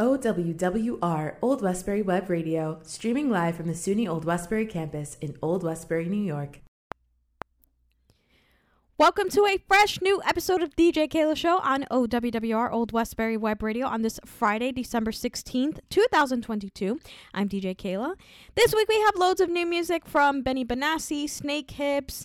OWWR Old Westbury Web Radio, streaming live from the SUNY Old Westbury campus in Old Westbury, New York. Welcome to a fresh new episode of DJ Keila Show on OWWR Old Westbury Web Radio on this Friday, December 16th, 2022. I'm DJ Keila. This week we have loads of new music from Benny Benassi, Snakehips,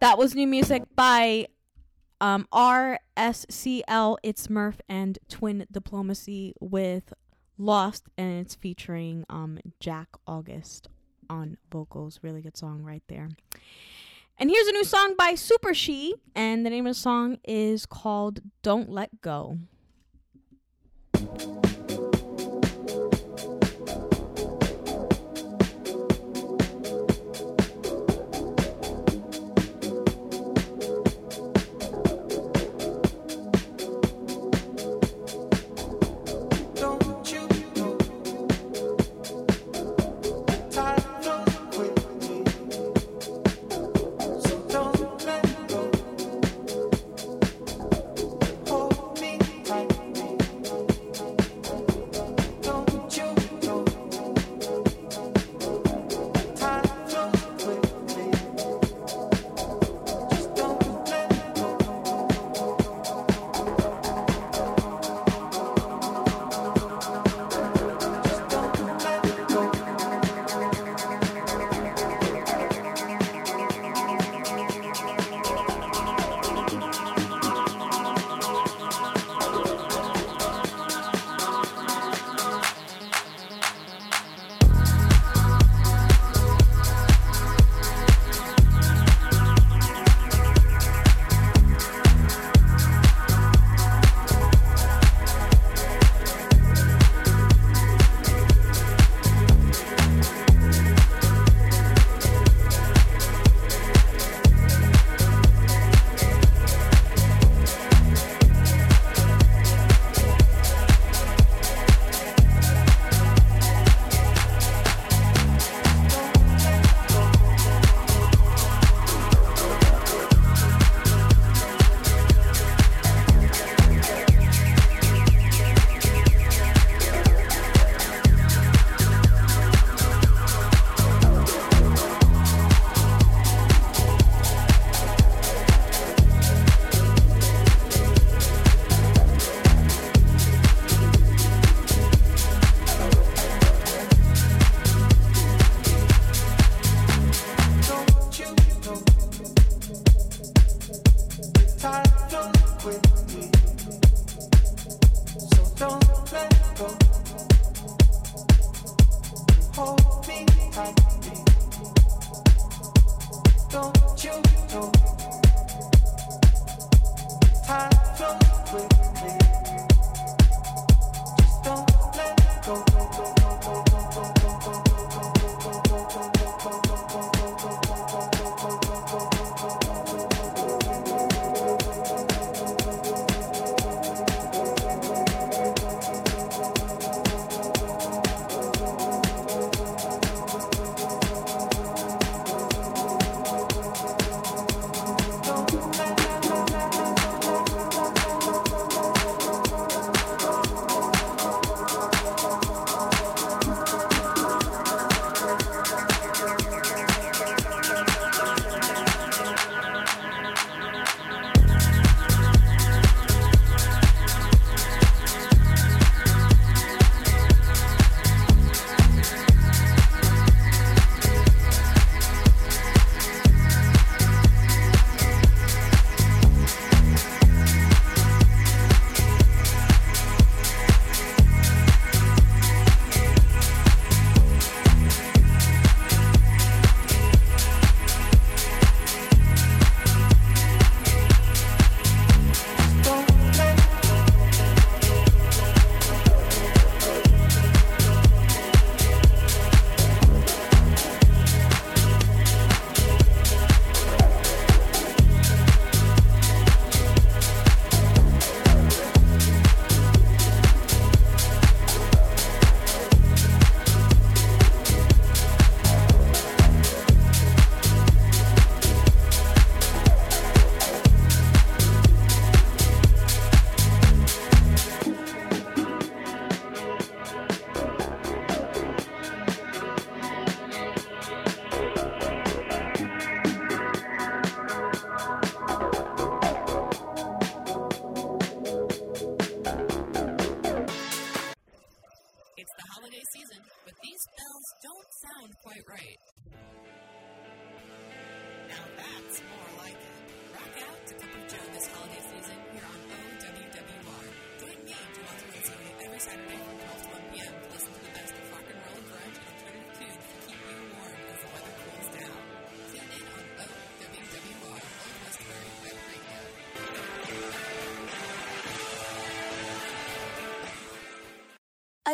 That was new music by um, RSCL, It's Murph, and Twin Diplomacy with Lost, and it's featuring um, Jack August on vocals. Really good song right there. And here's a new song by Super She, and the name of the song is called Don't Let Go.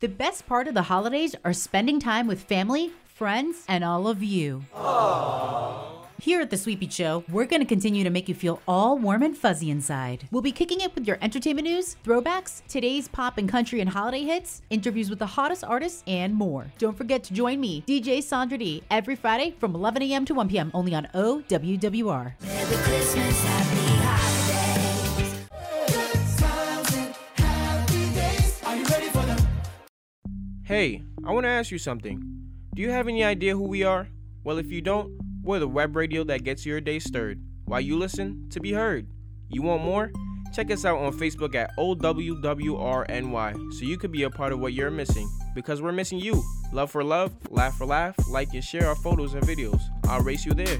The best part of the holidays are spending time with family, friends, and all of you. Here at the Sweepy Show, we're going to continue to make you feel all warm and fuzzy inside. We'll be kicking it with your entertainment news, throwbacks, today's pop and country and holiday hits, interviews with the hottest artists, and more. Don't forget to join me, DJ Sandra D, every Friday from 11 a.m. to 1 p.m. only on OWWR. Hey, I want to ask you something. Do you have any idea who we are? Well, if you don't, we're the web radio that gets your day stirred while you listen to be heard. You want more? Check us out on Facebook at OWWRNY so you could be a part of what you're missing because we're missing you. Love for love, laugh for laugh, like and share our photos and videos. I'll race you there.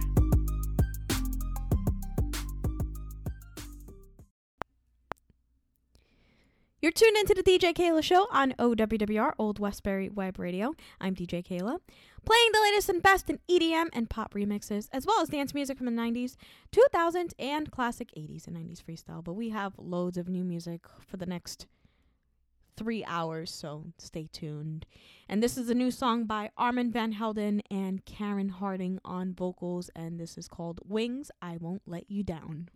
You're tuned into the DJ Keila Show on OWWR Old Westbury Web Radio. I'm DJ Keila, playing the latest and best in EDM and pop remixes, as well as dance music from the 90s, 2000s, and classic 80s and 90s freestyle. But we have loads of new music for the next three hours, so stay tuned. And this is a new song by Armand Van Helden and Karen Harding on vocals, and this is called Wings I Won't Let You Down.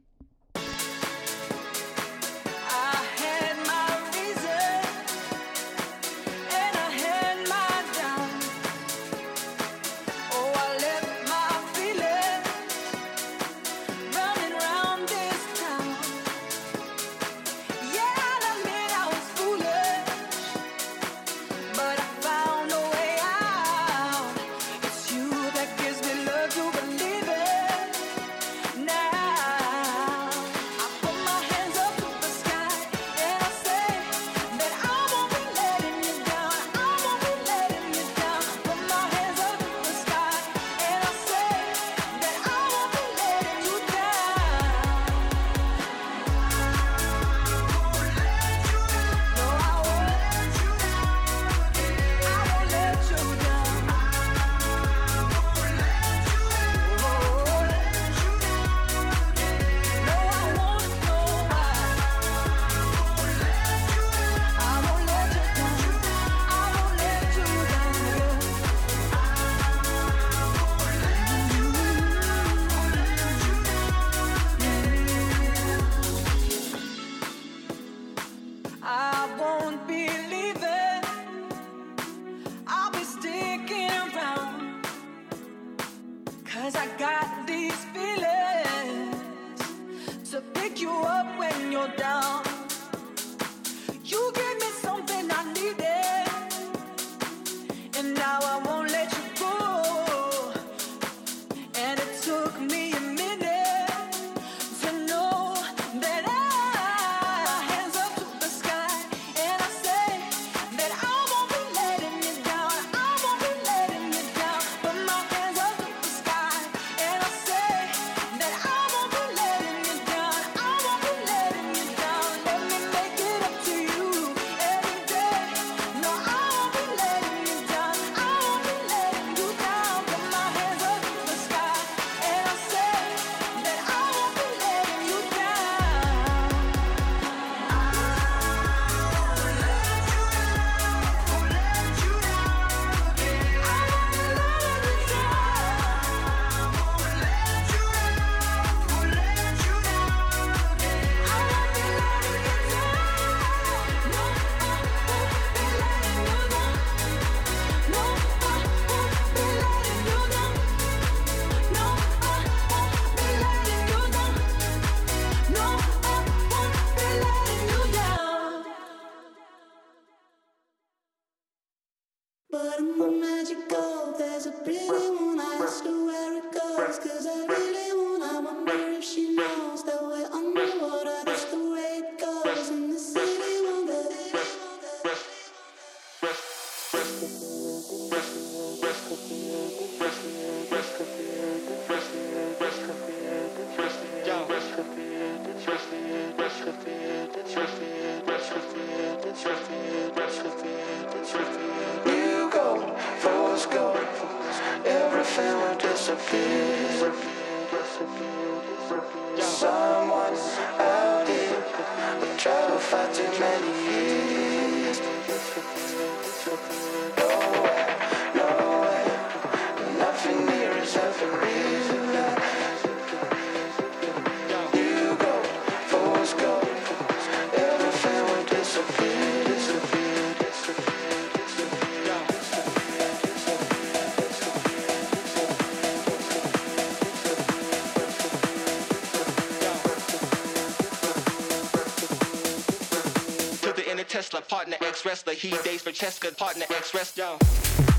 Tesla, partner ex wrestler. He dates for Cheska, partner ex wrestler.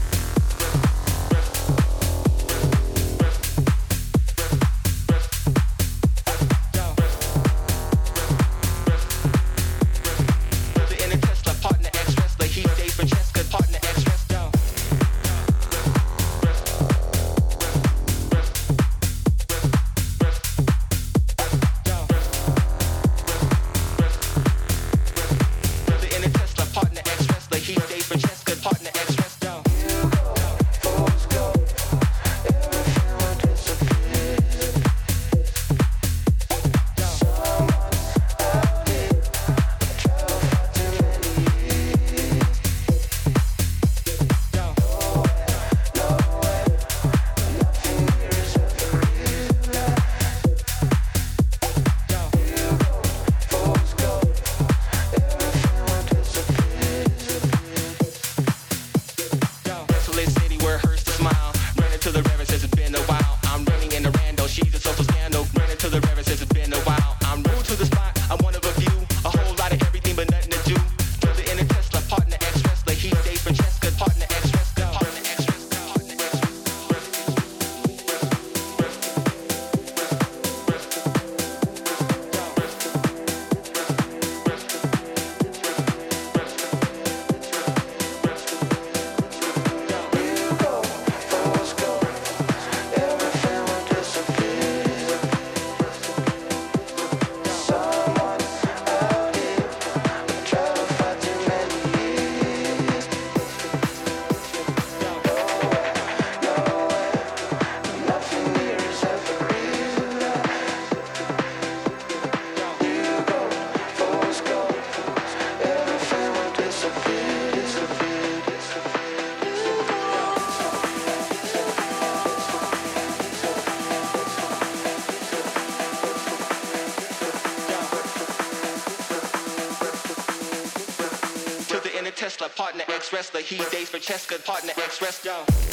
Ex wrestler. He dates for Cheska, partner ex wrestler.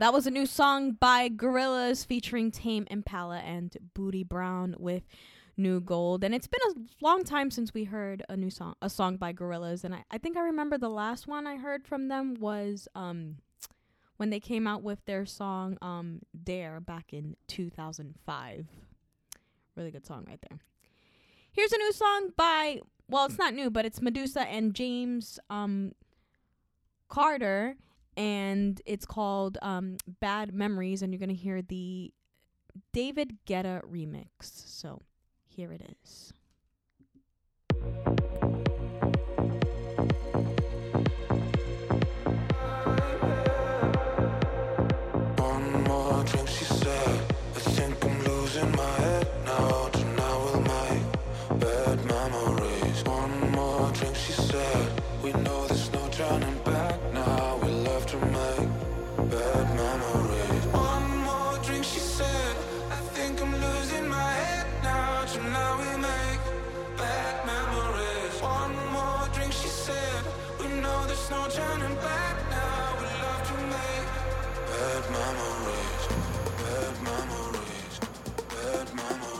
That was a new song by Gorillaz featuring Tame Impala and Booty Brown with New Gold. And it's been a long time since we heard a new song, a song by Gorillaz. And I, I think I remember the last one I heard from them was um when they came out with their song um Dare back in 2005. Really good song right there. Here's a new song by well, it's not new, but it's Meduza and James um Carter and it's called um, Bad Memories, and you're gonna hear the David Guetta remix. So here it is. One more drink, she said. I think I'm losing my head now. Tonight we'll make bad memories. One more drink, she said. We know there's no turning now we make bad memories. One more drink, she said. We know there's no turning back now. We love to make bad memories, bad memories, bad memories.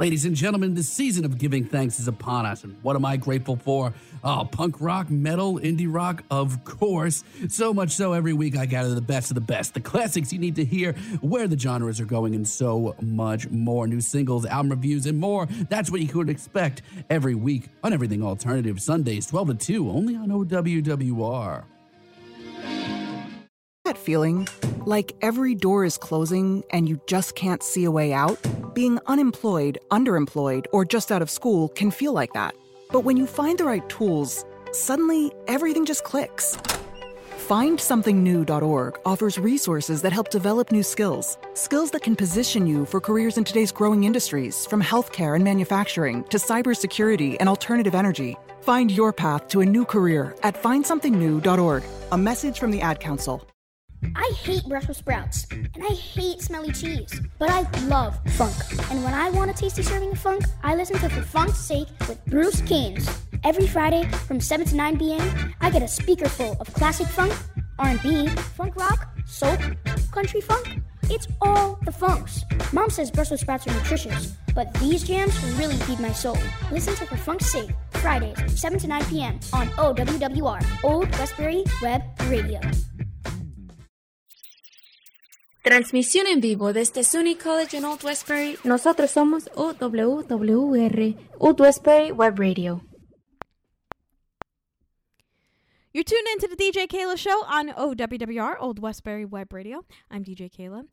Ladies and gentlemen, the season of giving thanks is upon us, and what am I grateful for? Oh, punk rock, metal, indie rock, of course. So much so, every week I gather the best of the best, the classics you need to hear, where the genres are going, and so much more. New singles, album reviews, and more. That's what you could expect every week on Everything Alternative, Sundays, 12 to 2, only on OWWR. That feeling? Like every door is closing and you just can't see a way out? Being unemployed, underemployed, or just out of school can feel like that. But when you find the right tools, suddenly everything just clicks. FindSomethingNew.org offers resources that help develop new skills, skills that can position you for careers in today's growing industries, from healthcare and manufacturing to cybersecurity and alternative energy. Find your path to a new career at FindSomethingNew.org. A message from the Ad Council. I hate Brussels sprouts and I hate smelly cheese, but I love funk. And when I want a tasty serving of funk, I listen to For Funk's Sake with Bruce Keynes. Every Friday from 7 to 9 p.m., I get a speaker full of classic funk, R&B, funk rock, soul, country funk. It's all the funks. Mom says Brussels sprouts are nutritious, but these jams really feed my soul. Listen to For Funk's Sake Fridays, 7 to 9 p.m. on OWWR, Old Westbury Web Radio. Transmisión en vivo desde SUNY College en Old Westbury. Nosotros somos O W W R Old Westbury Web Radio. You're tuned into the DJ Keila show on OWWR, Old Westbury Web Radio. I'm DJ Keila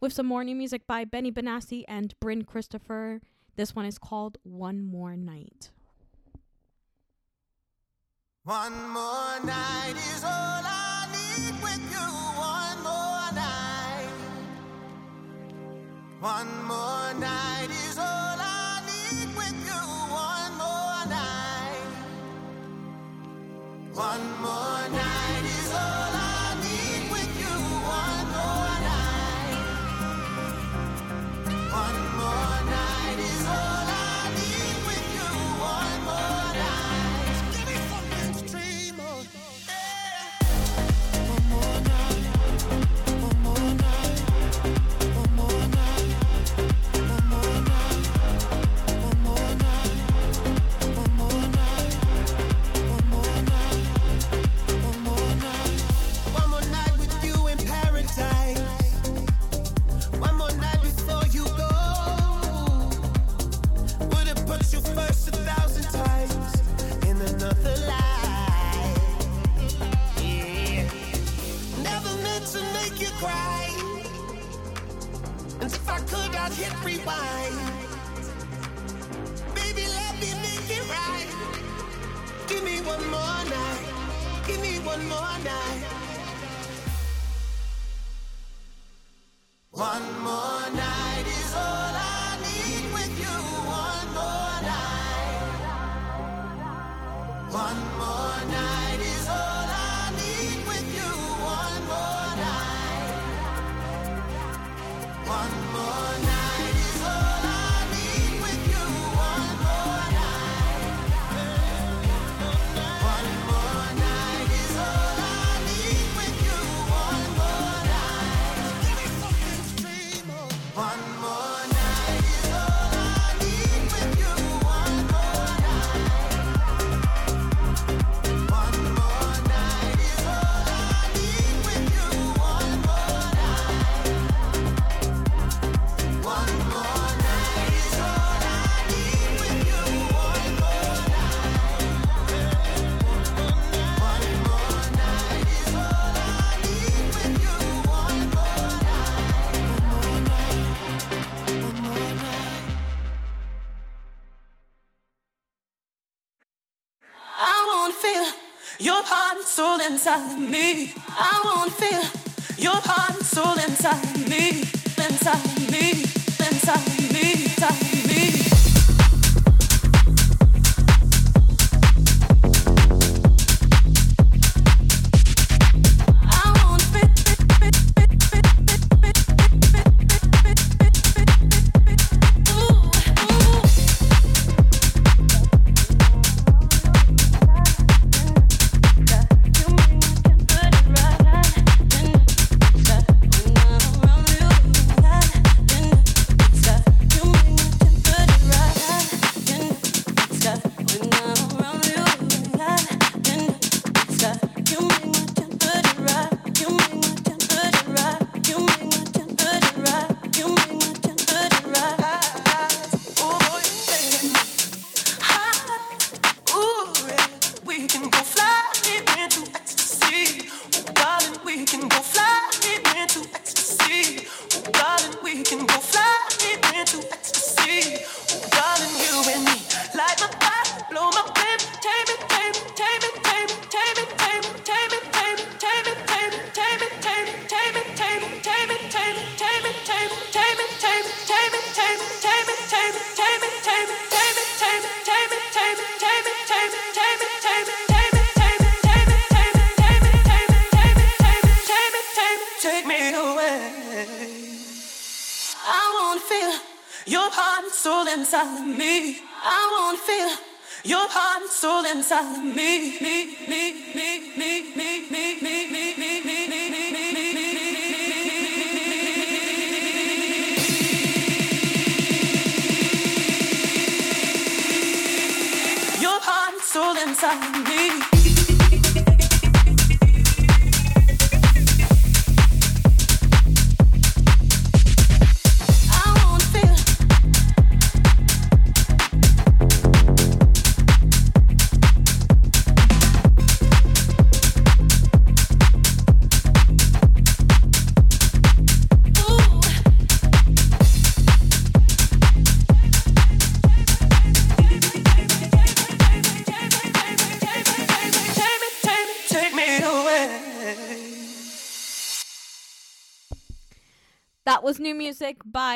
with some more new music by Benny Benassi and Bryn Christopher. This one is called One More Night. One more night is all I need with you. One more night. One more night is all I need with you. One more night. One more night is all I need with you. One more night. One more night. right. And if I could, I'd hit rewind. Baby, let me make it right. Give me one more night. Give me one more night. One more night is all I. inside me. I won't feel your heart and soul inside me, inside me.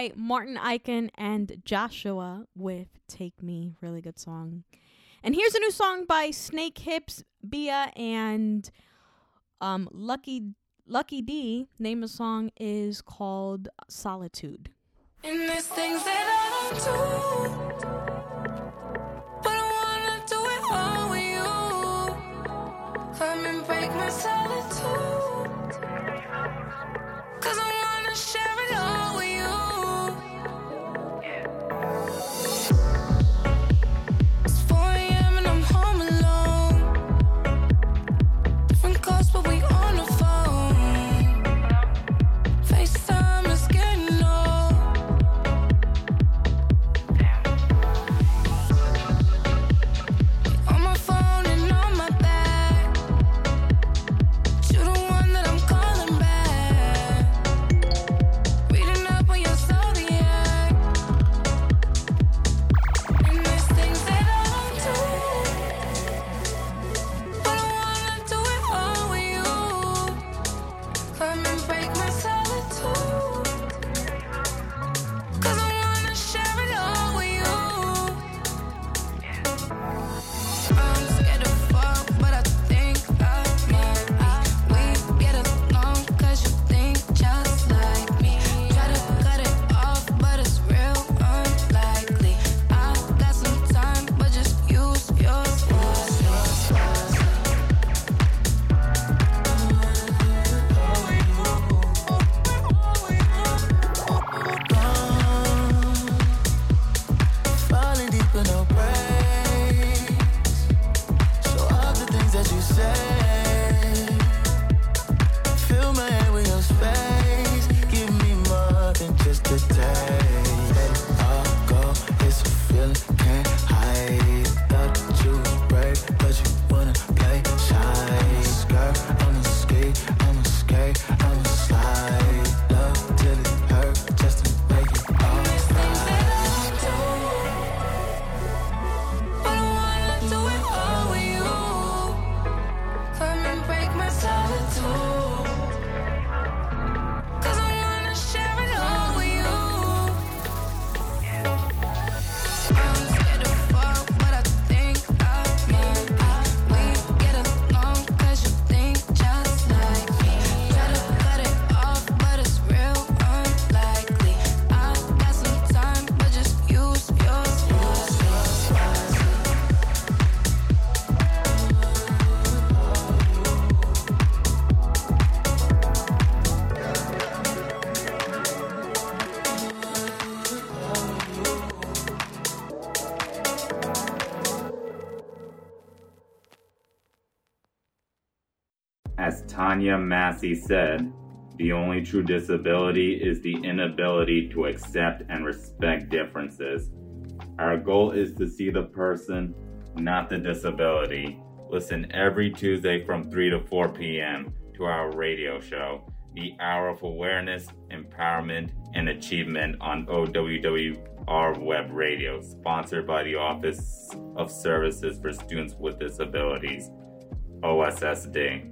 By Martin Eichen and Joshua with Take Me. Really good song. And here's a new song by Snakehips, Bia, and um, Lucky Lucky D. Name of song is called Solitude. Things that I don't do. But I wanna do it all with you. Come and break my solitude. Cause I wanna share it all Tanya Massey said, the only true disability is the inability to accept and respect differences. Our goal is to see the person, not the disability. Listen every Tuesday from 3 to 4 p.m. to our radio show, The Hour of Awareness, Empowerment, and Achievement on OWWR Web Radio, sponsored by the Office of Services for Students with Disabilities, OSSD.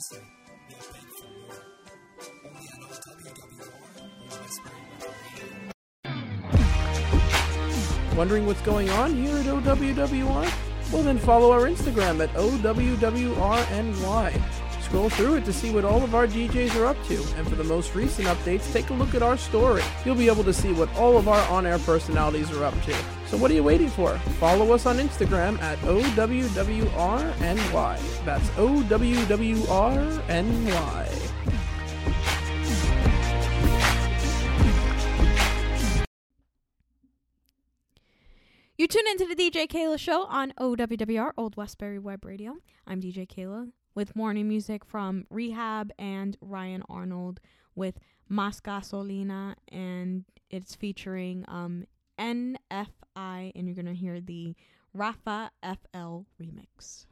You'll for more. Only on OWWR. Wondering what's going on here at OWWR? Well, then follow our Instagram at OWWRNY. Scroll through it to see what all of our DJs are up to. And for the most recent updates, take a look at our story. You'll be able to see what all of our on air personalities are up to. So what are you waiting for? Follow us on Instagram at OWWRNY. That's OWWRNY. You tune into the DJ Keila show on OWWR Old Westbury Web Radio. I'm DJ Keila with morning music from Rehab and Ryan Arnold with Mas Gasolina and it's featuring um NFI and you're gonna hear the Rafa FL remix.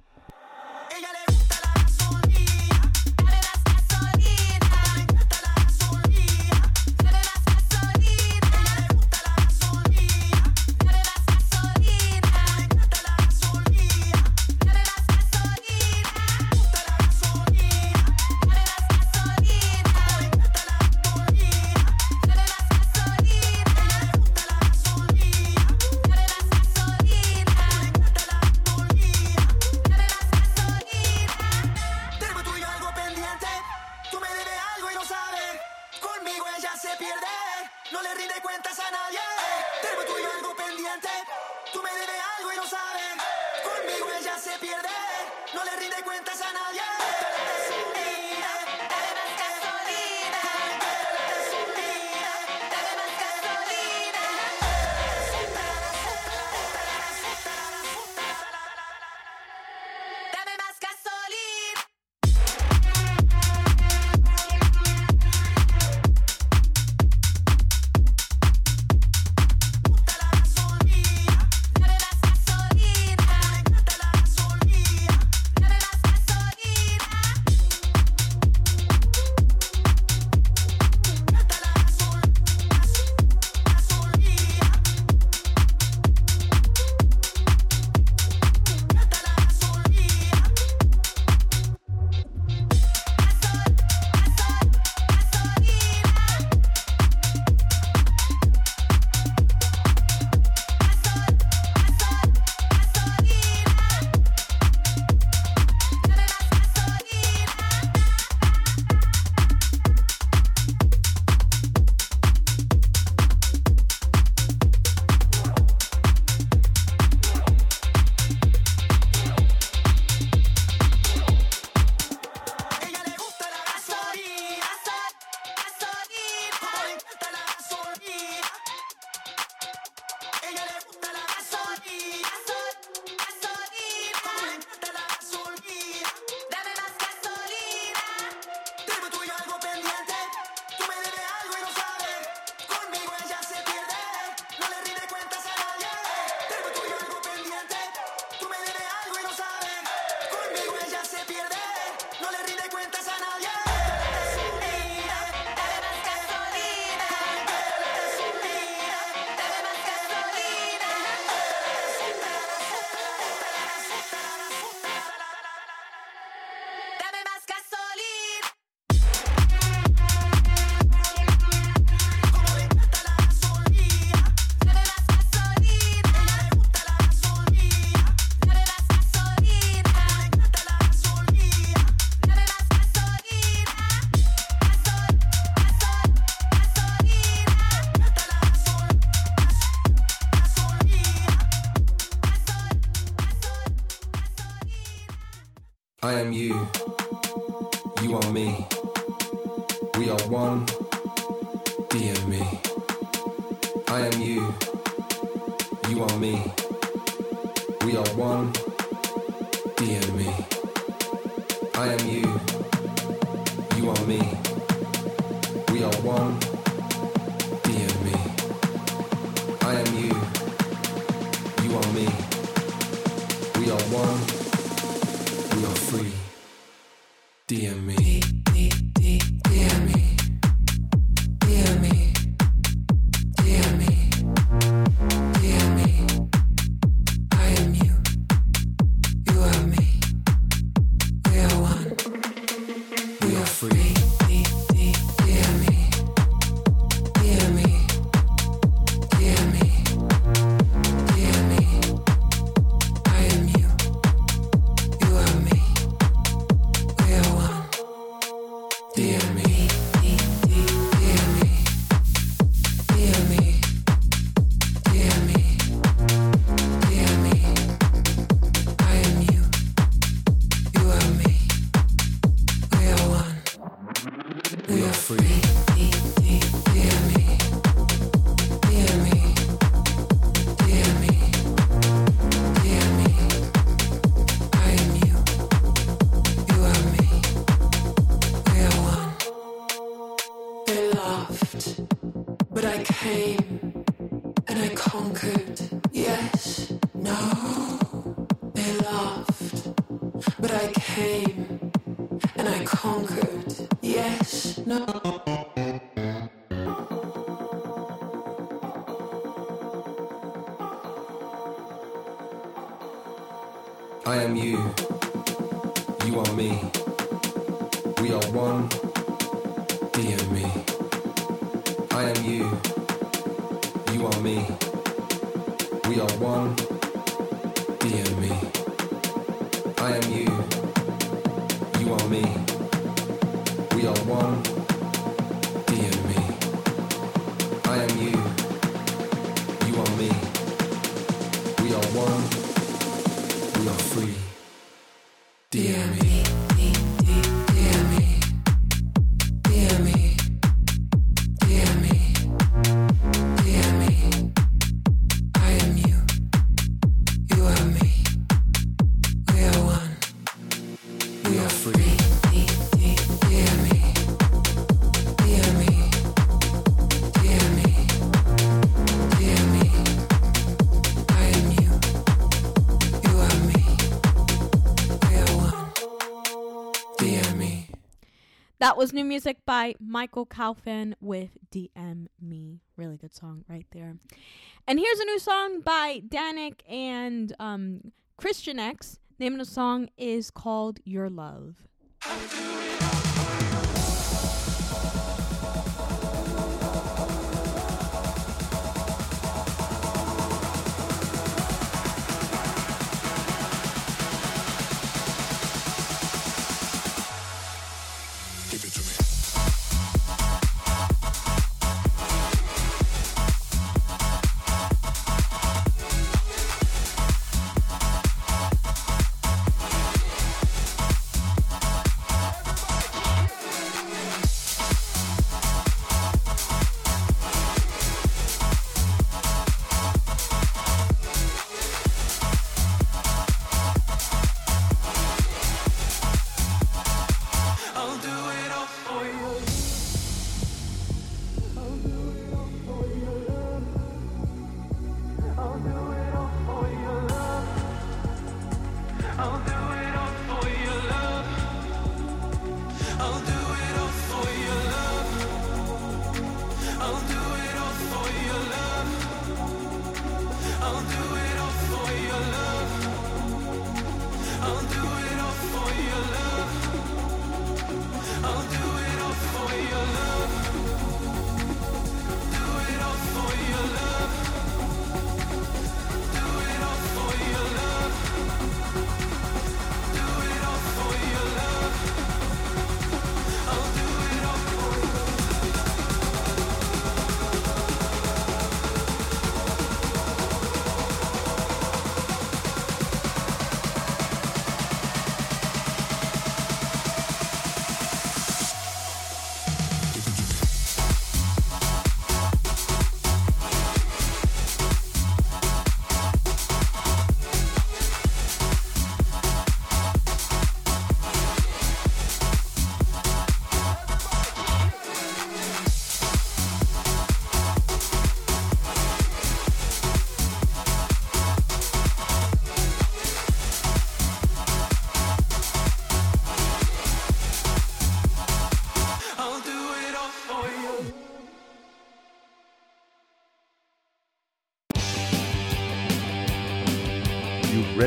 I was new music by Michael Calfan with DM Me. Really good song right there. And here's a new song by Danik and um, Christian X. The name of the song is called Your Love.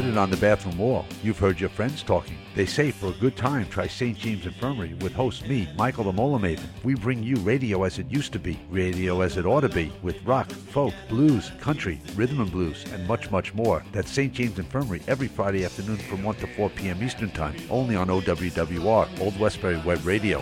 it on the bathroom wall. You've heard your friends talking. They say for a good time, try St. James Infirmary with host me, Michael the Mola Maven. We bring you radio as it used to be, radio as it ought to be, with rock, folk, blues, country, rhythm and blues, and much, much more. That's St. James Infirmary every Friday afternoon from 1 to 4 p.m. Eastern Time, only on OWWR, Old Westbury Web Radio.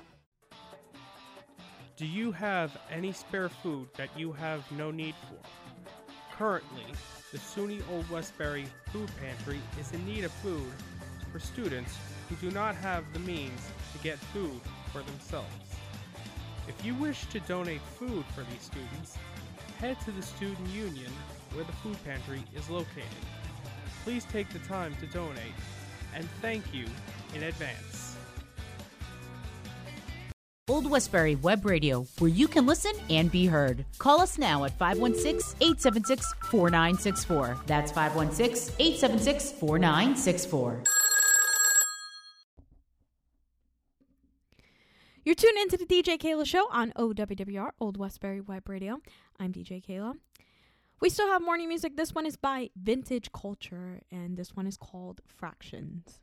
Do you have any spare food that you have no need for? Currently, the SUNY Old Westbury Food Pantry is in need of food for students who do not have the means to get food for themselves. If you wish to donate food for these students, head to the Student Union where the food pantry is located. Please take the time to donate, and thank you in advance. Old Westbury Web Radio, where you can listen and be heard. Call us now at 516 876 4964. That's 516 876 4964. You're tuned into the DJ Keila Show on OWWR, Old Westbury Web Radio. I'm DJ Keila. We still have morning music. This one is by Vintage Culture, and this one is called Fractions.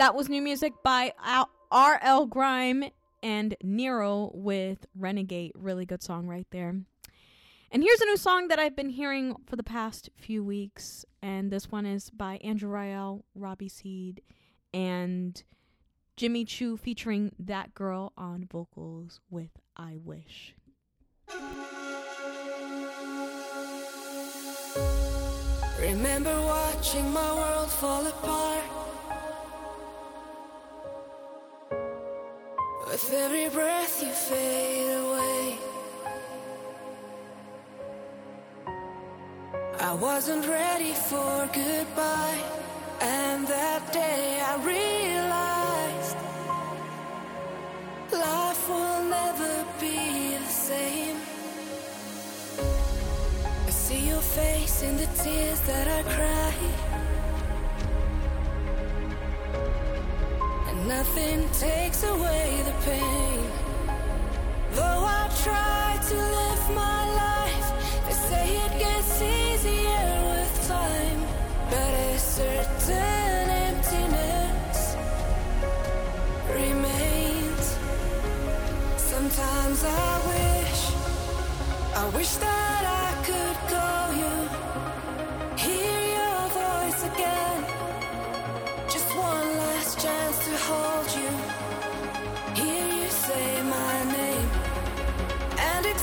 That was new music by R.L. Grime and Nero with Renegade. Really good song right there. And here's a new song that I've been hearing for the past few weeks. And this one is by Andrew Rayel, Robbie Seed, and Jimmy Choo featuring That Girl on vocals with I Wish. Remember watching my world fall apart. With every breath you fade away. I wasn't ready for goodbye. And that day I realized life will never be the same. I see your face in the tears that I cry. Nothing takes away the pain. Though I try to live my life, they say it gets easier with time. But a certain emptiness remains. Sometimes I wish, I wish that I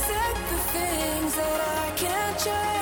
accept the things that I can't change.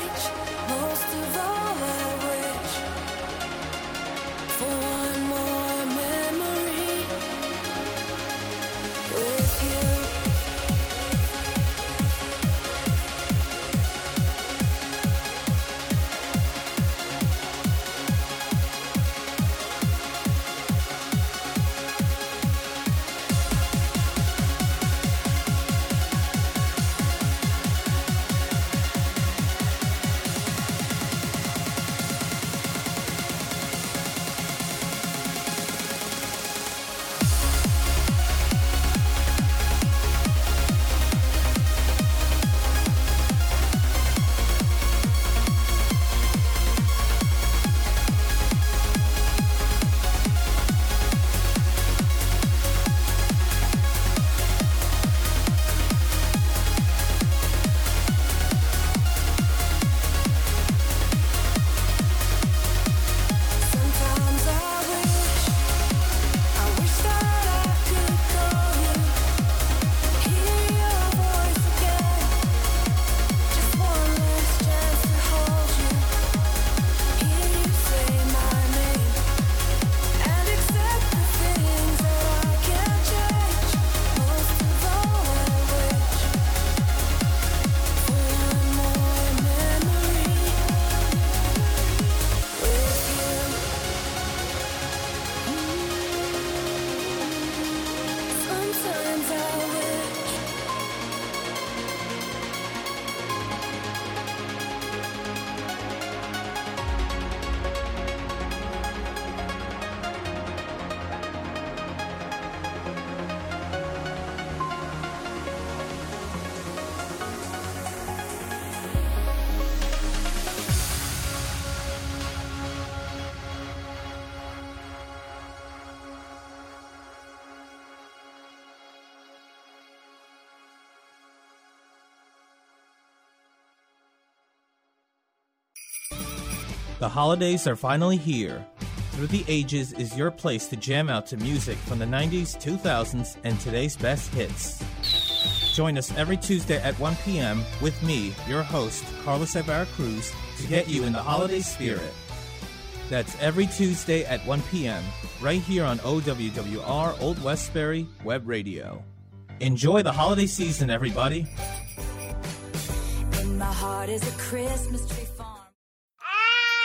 The holidays are finally here. Through the Ages is your place to jam out to music from the 90s, 2000s, and today's best hits. Join us every Tuesday at 1 p.m. with me, your host, Carlos Ibarra Cruz, to get you in the holiday spirit. That's every Tuesday at 1 p.m., right here on OWWR Old Westbury Web Radio. Enjoy the holiday season, everybody. my heart is a Christmas tree.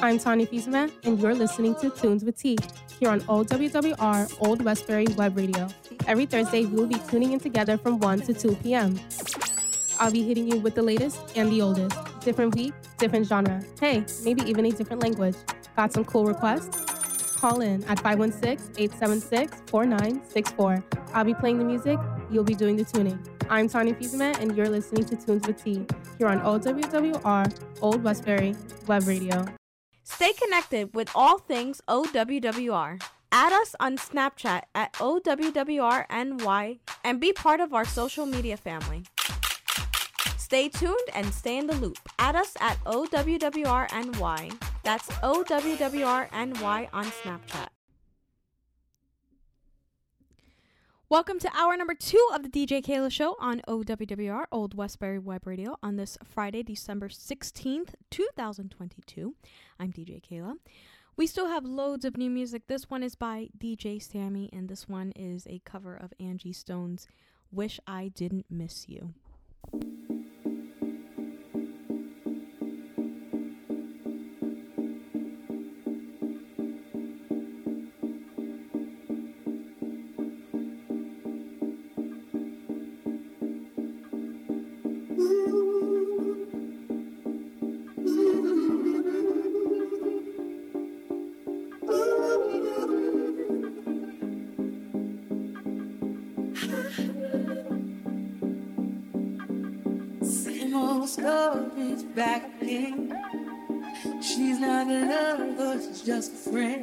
I'm Tanya Fiesman, and you're listening to Tunes with T here on OWWR Old Westbury Web Radio. Every Thursday, we will be tuning in together from 1 to 2 p.m. I'll be hitting you with the latest and the oldest. Different week, different genre. Hey, maybe even a different language. Got some cool requests? Call in at 516 876 4964. I'll be playing the music, you'll be doing the tuning. I'm Tanya Fiesman, and you're listening to Tunes with T here on OWWR Old Westbury Web Radio. Stay connected with all things OWWR. Add us on Snapchat at OWWRNY and be part of our social media family. Stay tuned and stay in the loop. Add us at OWWRNY. That's OWWRNY on Snapchat. Welcome to hour number two of the DJ Keila Show on OWWR, Old Westbury Web Radio, on this Friday, December 16th, 2022. I'm DJ Keila. We still have loads of new music. This one is by DJ Sammy, and this one is a cover of Angie Stone's Wish I Didn't Miss You. just friends.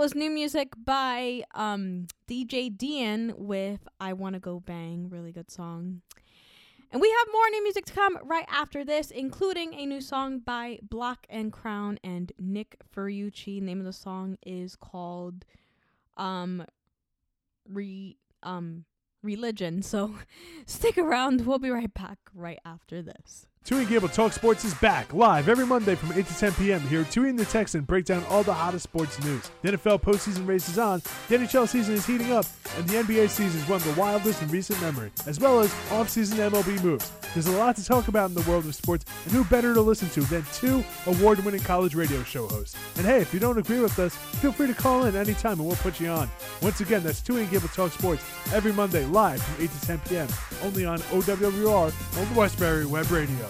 Was new music by um, DJ Dian with I Wanna Go Bang. Really good song. And we have more new music to come right after this, including a new song by Block and Crown and Nick Furiucci. Name of the song is called um re um religion. So stick around. We'll be right back right after this. Tui Gable Talk Sports is back live every Monday from 8 to 10 p.m. Here, Tui and the Texan break down all the hottest sports news. The NFL postseason race is on, the NHL season is heating up, and the NBA season is one of the wildest in recent memory, as well as off-season MLB moves. There's a lot to talk about in the world of sports, and who better to listen to than two award-winning college radio show hosts? And hey, if you don't agree with us, feel free to call in anytime and we'll put you on. Once again, that's Tui and Gable Talk Sports every Monday live from 8 to 10 p.m. only on OWR on the Westbury Web Radio.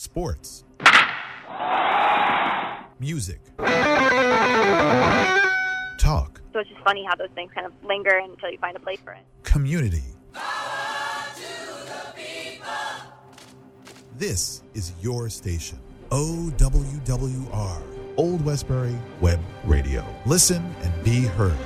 Sports. Music. Talk. So it's just funny how those things kind of linger until you find a place for it. Community. This is your station. OWWR. Old Westbury Web Radio. Listen and be heard.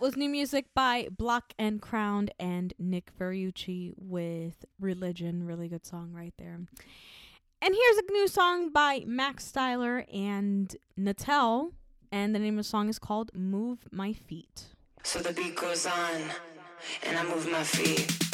was new music by Block and Crown and Nick Ferrucci with Religion. Really good song right there. And here's a new song by Max Styler and Natel. And the name of the song is called Move My Feet. So the beat goes on, and I move my feet.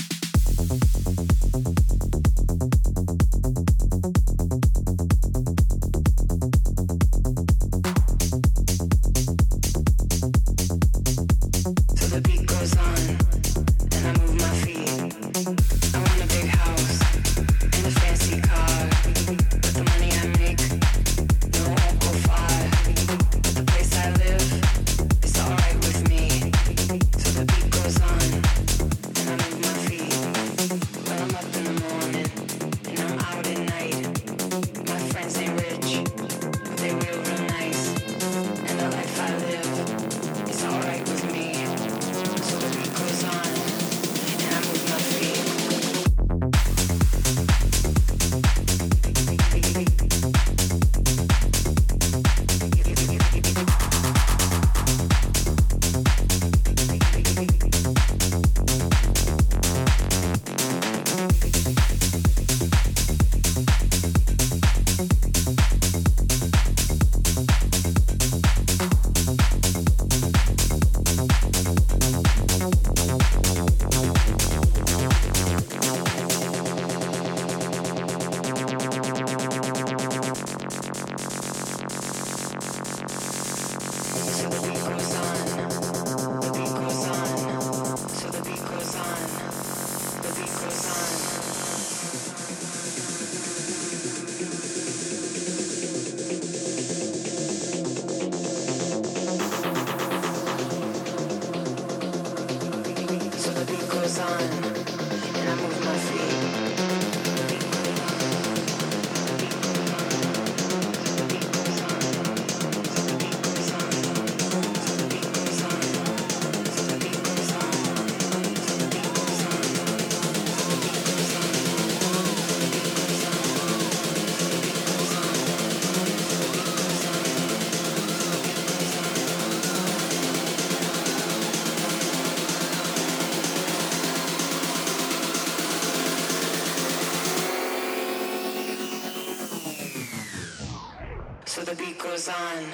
goes on,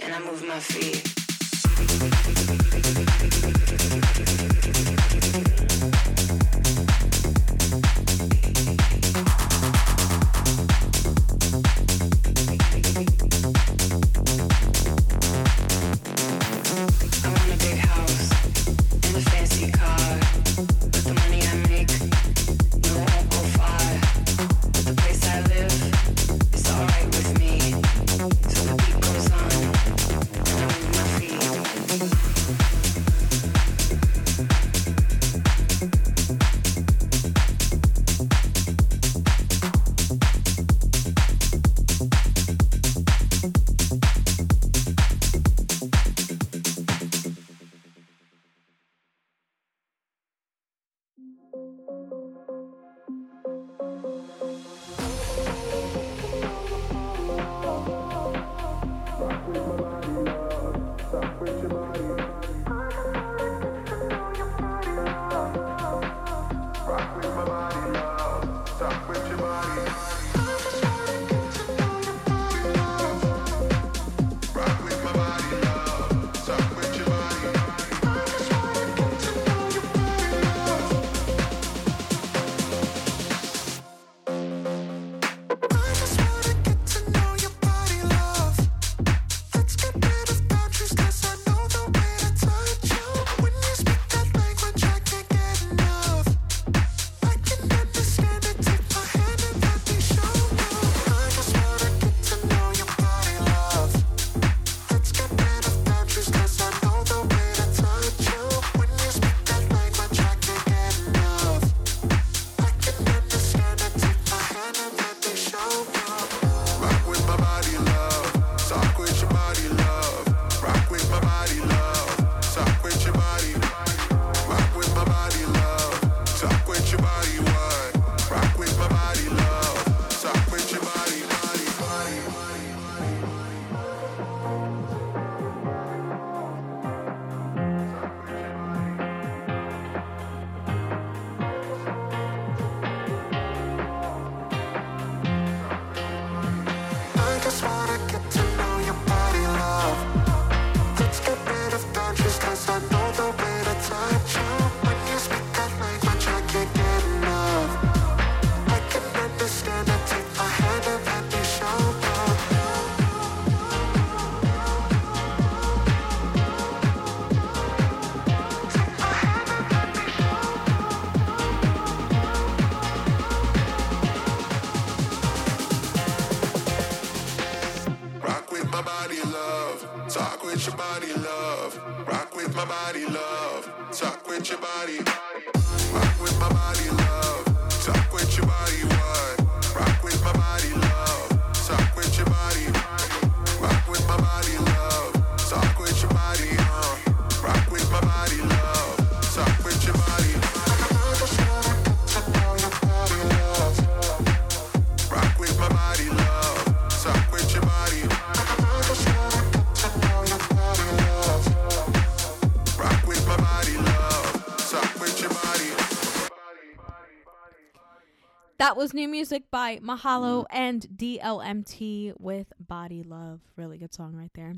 and I move my feet. Was new music by Mahalo mm. and DLMT with Body Love. Really good song right there.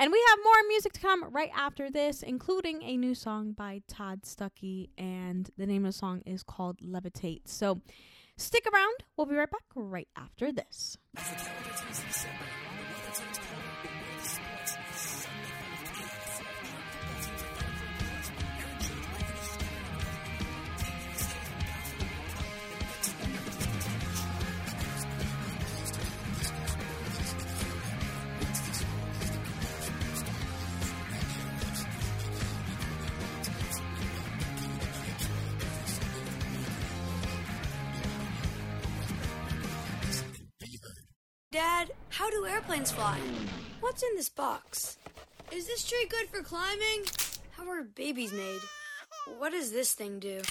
And we have more music to come right after this, including a new song by Todd Stuckey, and the name of the song is called Levitate. So stick around. We'll be right back right after this. Dad, how do airplanes fly? What's in this box? Is this tree good for climbing? How are babies made? What does this thing do?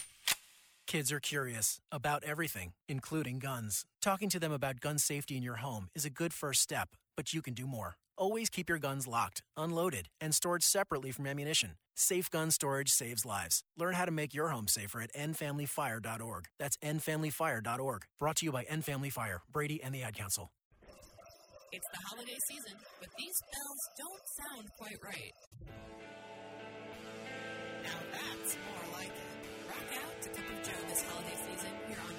Kids are curious about everything, including guns. Talking to them about gun safety in your home is a good first step, but you can do more. Always keep your guns locked, unloaded, and stored separately from ammunition. Safe gun storage saves lives. Learn how to make your home safer at endfamilyfire.org. That's endfamilyfire.org. Brought to you by End Family Fire, Brady, and the Ad Council. It's the holiday season, but these bells don't sound quite right. Now that's more like it. Rock out to Cup of Joe this holiday season here on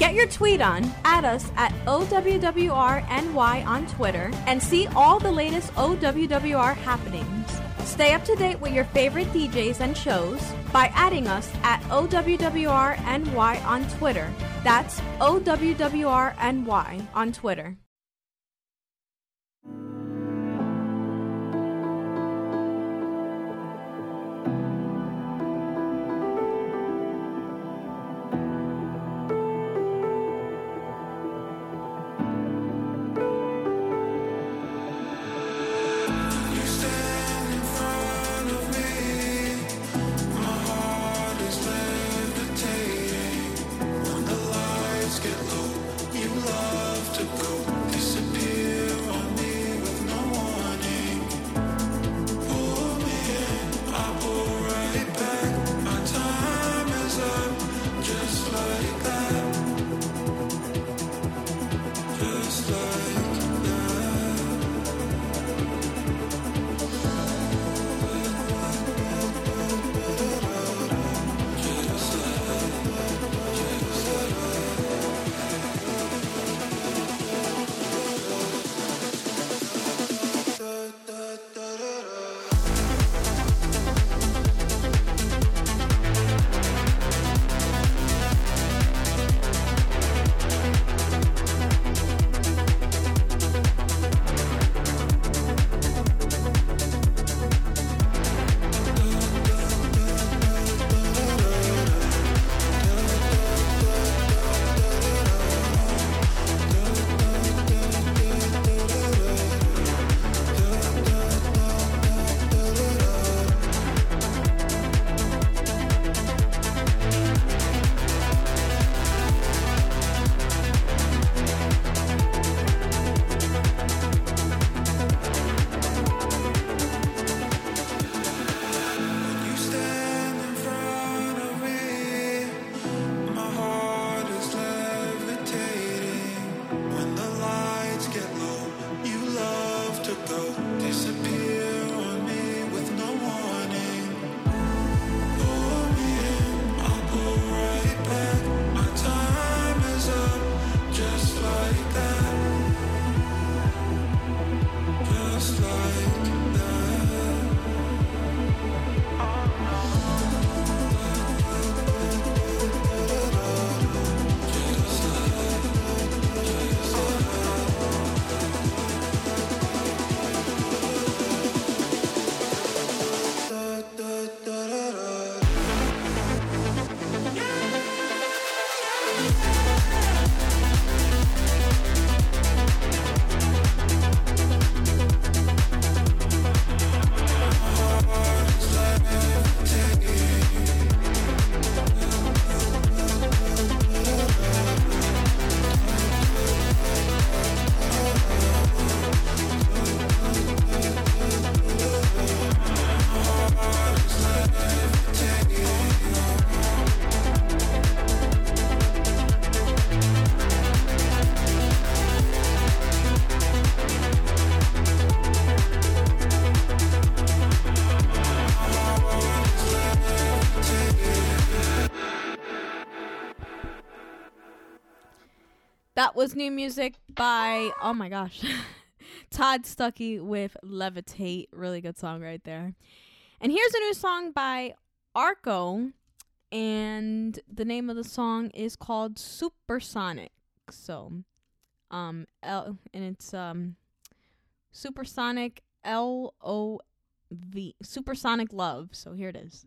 Get your tweet on, add us at OWWRNY on Twitter, and see all the latest OWWR happenings. Stay up to date with your favorite DJs and shows by adding us at OWWRNY on Twitter. That's OWWRNY on Twitter. was new music by oh my gosh, Todd Stuckey with Levitate. Really good song right there. And here's a new song by Arco, and the name of the song is called Supersonic. So, um, L and it's um, Supersonic L O V Supersonic Love. So here it is.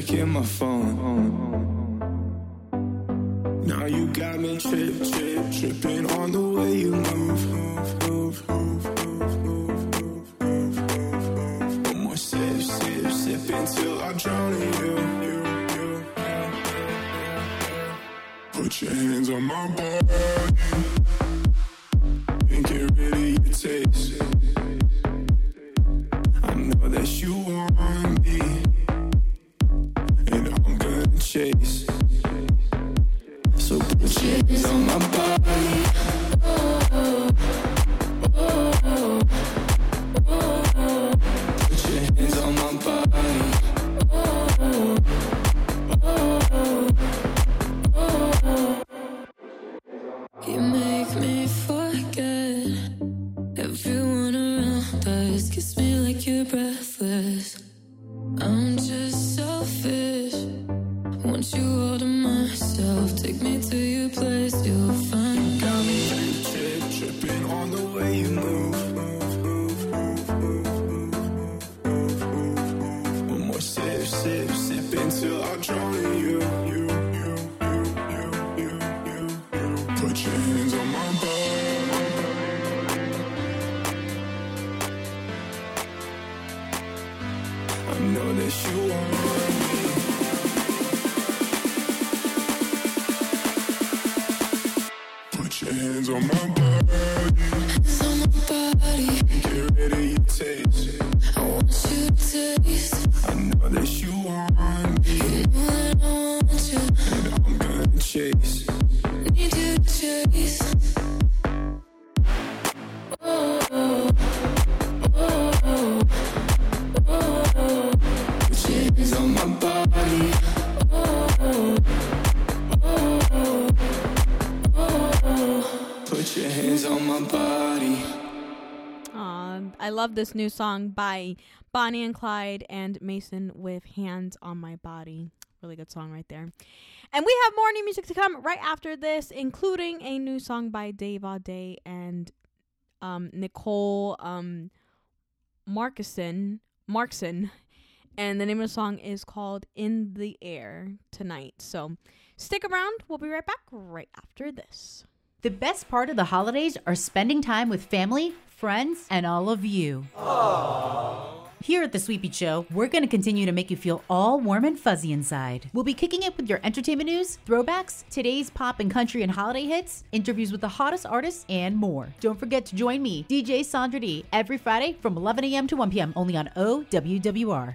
checking my love this new song by Bonnie and Clyde and Mason with Hands on My Body. Really good song right there. And we have more new music to come right after this, including a new song by Dave Audé and um, Nicole um, Markison. Markson. And the name of the song is called In the Air Tonight. So stick around. We'll be right back right after this. The best part of the holidays are spending time with family, friends, and all of you. Here at the Sweepy Show, we're going to continue to make you feel all warm and fuzzy inside. We'll be kicking it with your entertainment news, throwbacks, today's pop and country and holiday hits, interviews with the hottest artists, and more. Don't forget to join me, DJ Sandra D, every Friday from 11 a.m. to 1 p.m. only on OWWR.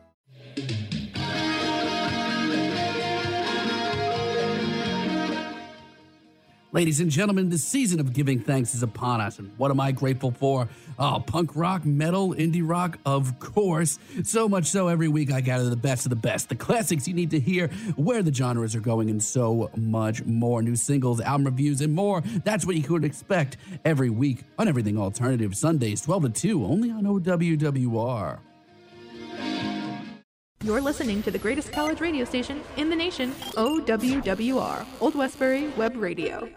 Ladies and gentlemen, the season of giving thanks is upon us. And what am I grateful for? Oh, punk rock, metal, indie rock, of course. So much so, every week I gather the best of the best, the classics you need to hear, where the genres are going, and so much more. New singles, album reviews, and more. That's what you could expect every week on Everything Alternative, Sundays, 12 to 2, only on OWWR. You're listening to the greatest college radio station in the nation, OWWR, Old Westbury Web Radio.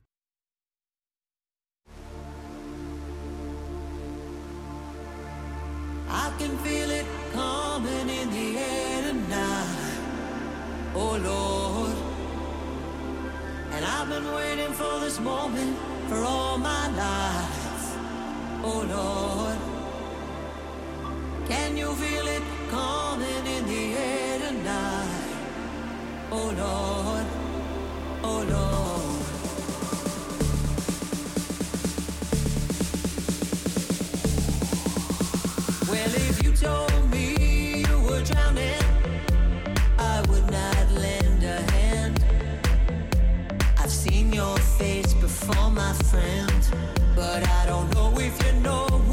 I can feel it coming in the air tonight. Oh Lord. And I've been waiting for this moment for all my life. Oh Lord. Can you feel it coming in the air tonight? Oh Lord. Oh Lord. Well, if you told me you were drowning, I would not lend a hand. I've seen your face before, my friend, but I don't know if you know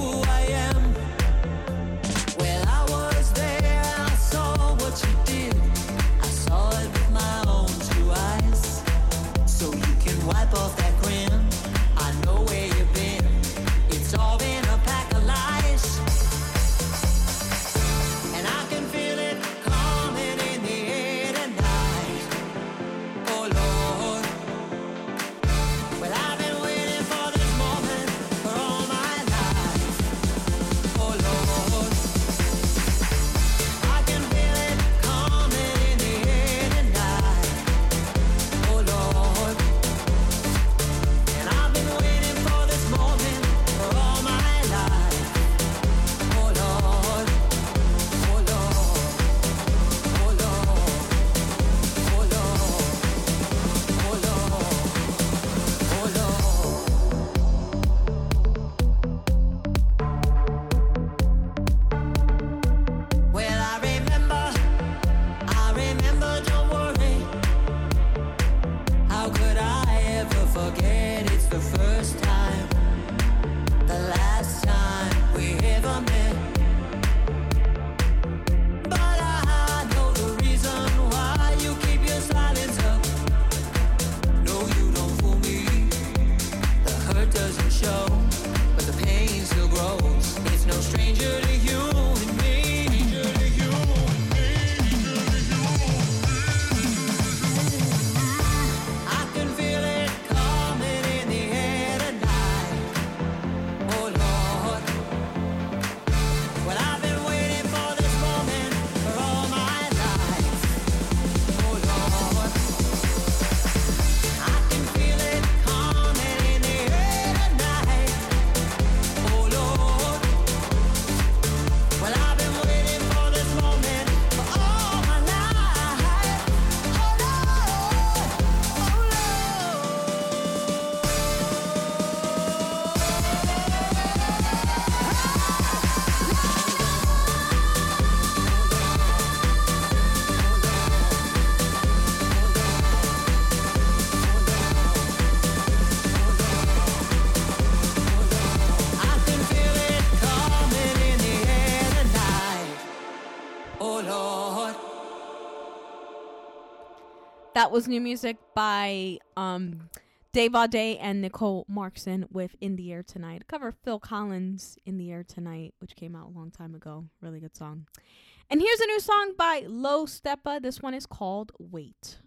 Was new music by um, Dave Audé and Nicole Markson with In the Air Tonight. Cover Phil Collins, In the Air Tonight, which came out a long time ago. Really good song. And here's a new song by Low Steppa. This one is called Wait.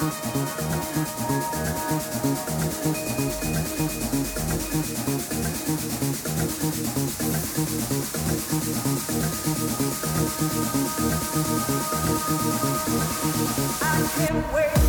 I can't wait.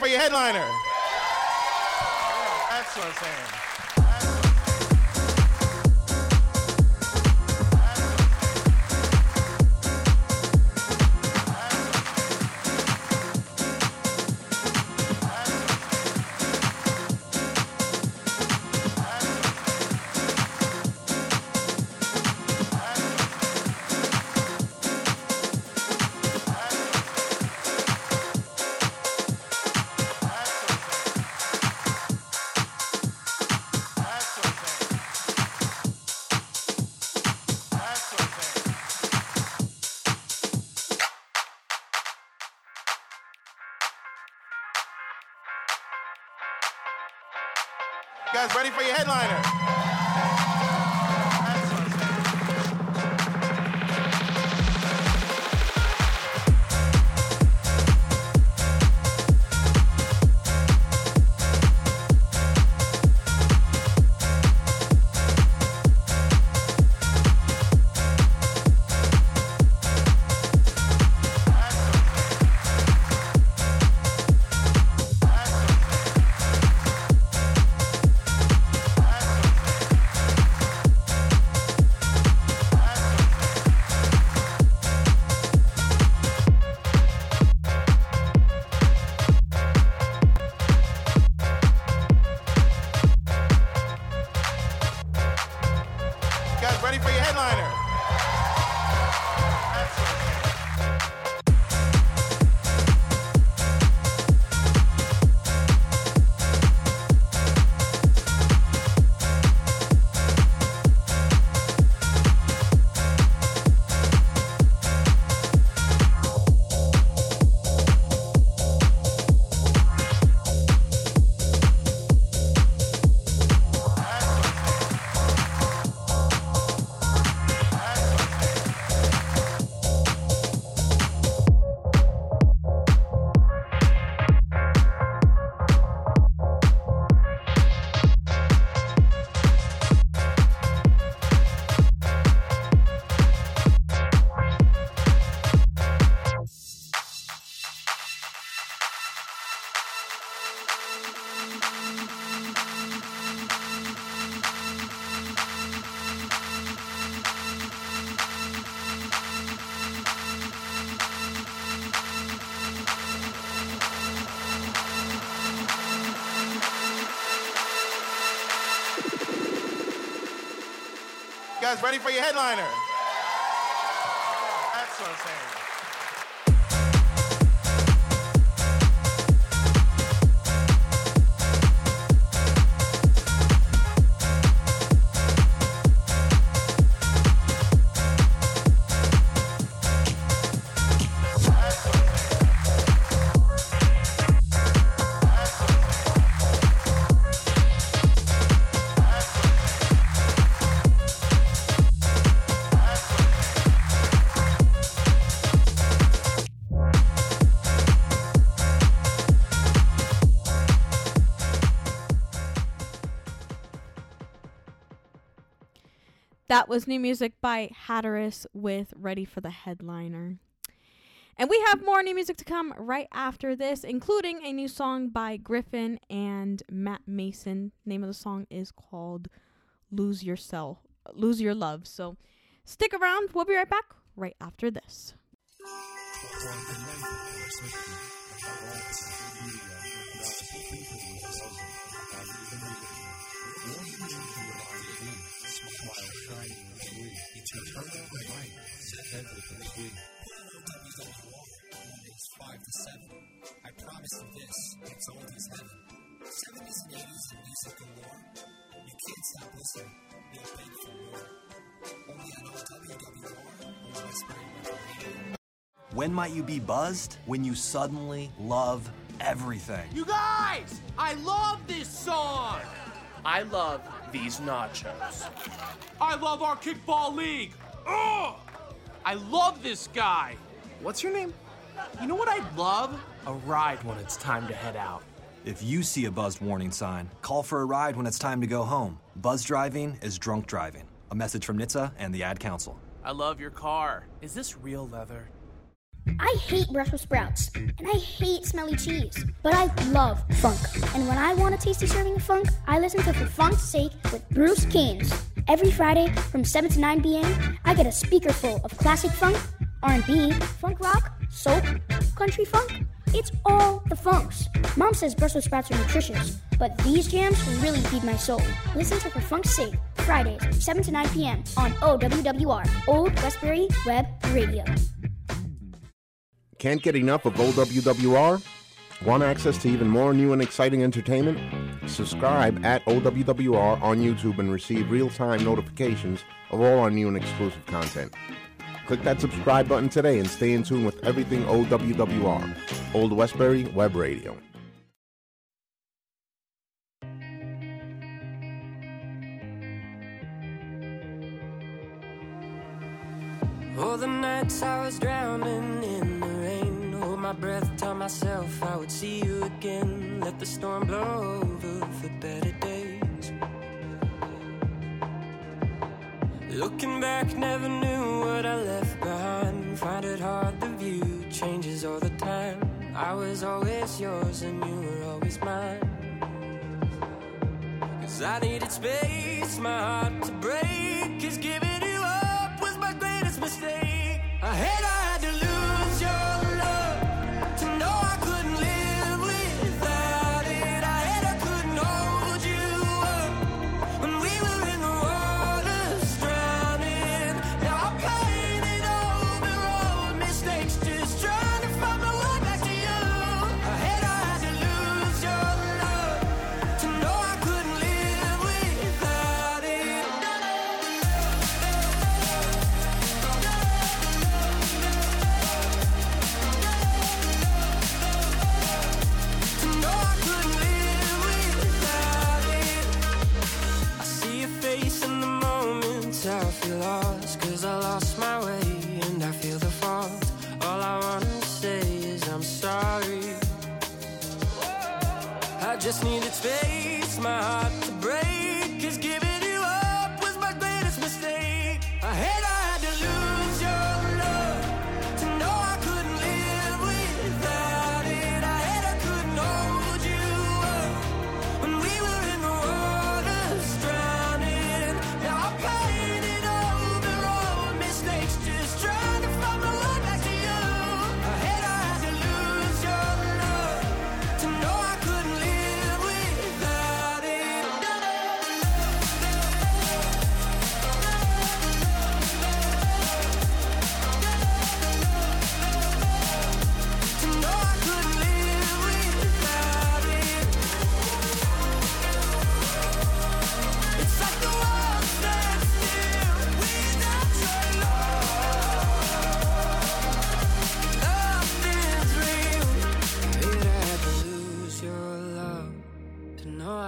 For your headliner? For your headliner? Was new music by Hatteras with Ready for the Headliner. And we have more new music to come right after this, including a new song by Gryffin and Matt Mason. Name of the song is called Lose Yourself, Lose Your Love. So stick around. We'll be right back right after this. It's oldies heaven. 70s and 80s and music galore. You can't stop listening, you'll beg for more. Only on OWWR, Old Westbury Record Radio. When might you be buzzed? When you suddenly love everything. You guys, I love this song. I love these nachos. I love our kickball league. Ugh! I love this guy. What's your name? You know what I'd love? A ride when it's time to head out. If you see a buzzed warning sign, call for a ride when it's time to go home. Buzz driving is drunk driving. A message from NHTSA and the Ad Council. I love your car. Is this real leather? I hate Brussels sprouts, and I hate smelly cheese, but I love funk. And when I want a tasty serving of funk, I listen to For Funk's Sake with Bruce Keynes. Every Friday from 7 to 9 p.m., I get a speaker full of classic funk, R&B, funk rock, soul, country funk. It's all the funks. Mom says Brussels sprouts are nutritious, but these jams really feed my soul. Listen to For Funk's Sake, Fridays, 7 to 9 p.m. on OWWR, Old Westbury Web Radio. Can't get enough of OWWR? Want access to even more new and exciting entertainment? Subscribe at OWWR on YouTube and receive real time notifications of all our new and exclusive content. Click that subscribe button today and stay in tune with everything OWWR, Old Westbury Web Radio. All the nights I was drowning in the rain. Hold my breath, tell myself I would see you again. Let the storm blow over for better days. Looking back, never knew what I left behind. Find it hard, the view changes all the time. I was always yours and you were always mine. Cause I needed space, my heart to break. Cause giving you up was my greatest mistake. I had just needed space, my heart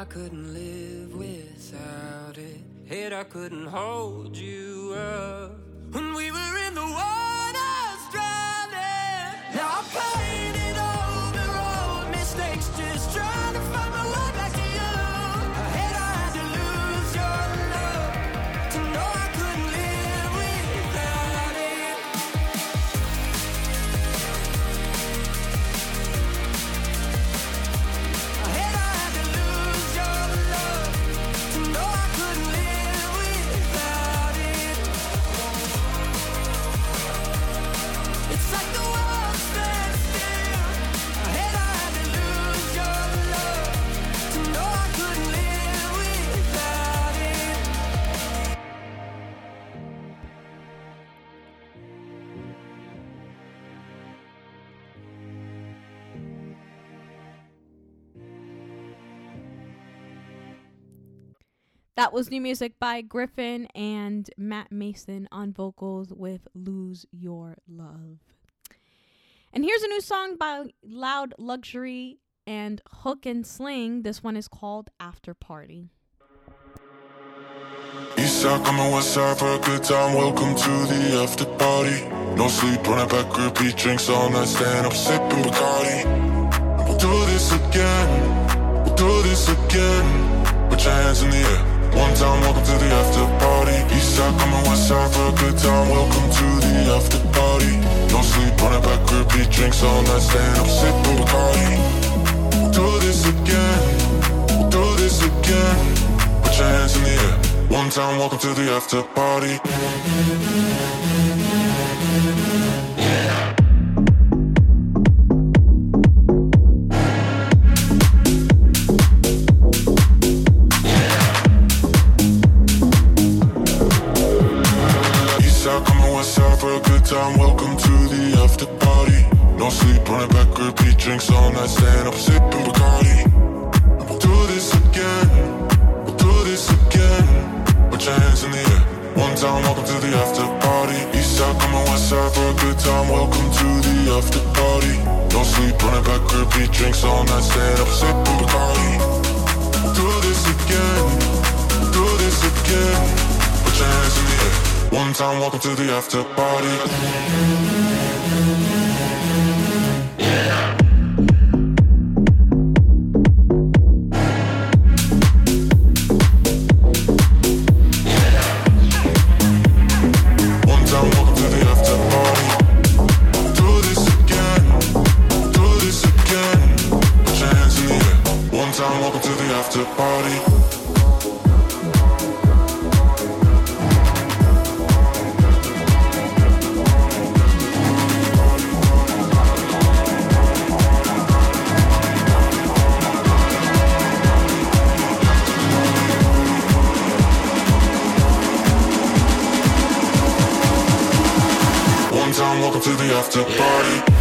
I couldn't live without it. Hate I couldn't hold you. That was new music by Gryffin and Matt Mason on vocals with Lose Your Love. And here's a new song by Loud Luxury and Hook and Sling. This one is called After Party. Eastside coming west side for a good time. Welcome to the after party. No sleep, running back, repeat drinks all night. Stand up, sipping Bacardi. We'll do this again. We'll do this again. Put your hands in the air. One time, welcome to the after party. Eastside coming west side for a good time. Welcome to the after party. No sleep, running back, repeat drinks all night. Stand up, sipping Bacardi. We'll do this again. We'll do this again. Put your hands in the air. One time, welcome to the after party. For a good time. Welcome to the after party. No sleep, running back, repeat drinks all night. Stand up, sipping Bacardi. We'll do this again. We'll do this again. Put your hands in the air. One time, welcome to the after party. Eastside coming west side for a good time. Welcome to the after party. No sleep, running back, repeat drinks all night. Stand up, sipping Bacardi. We'll do this again. We'll do this again. Put your hands in the air. One time, welcome to the after party. One time, after party.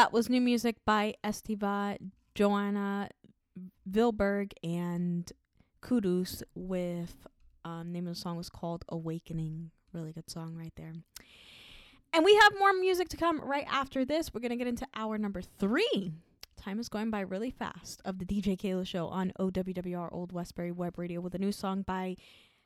That was new music by Estiva, Joanna Vilberg, and Kudus with um, name of the song was called Awakening. Really good song right there. And we have more music to come right after this. We're gonna get into hour number three. Time is going by really fast of the DJ Keila show on OWWR Old Westbury Web Radio with a new song by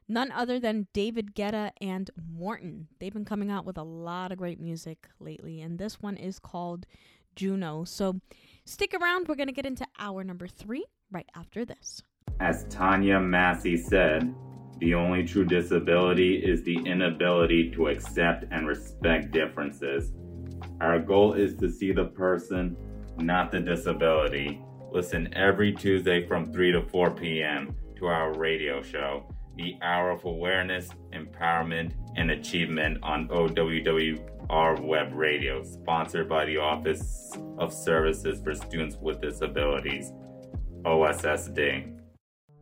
none other than David Guetta and Morten. They've been coming out with a lot of great music lately, and this one is called Juno. So stick around. We're going to get into hour number three right after this. As Tanya Massey said, the only true disability is the inability to accept and respect differences. Our goal is to see the person, not the disability. Listen every Tuesday from 3 to 4 p.m. to our radio show, The Hour of Awareness, Empowerment, and Achievement on OWWR Web Radio, sponsored by the Office of Services for Students with Disabilities, OSSD.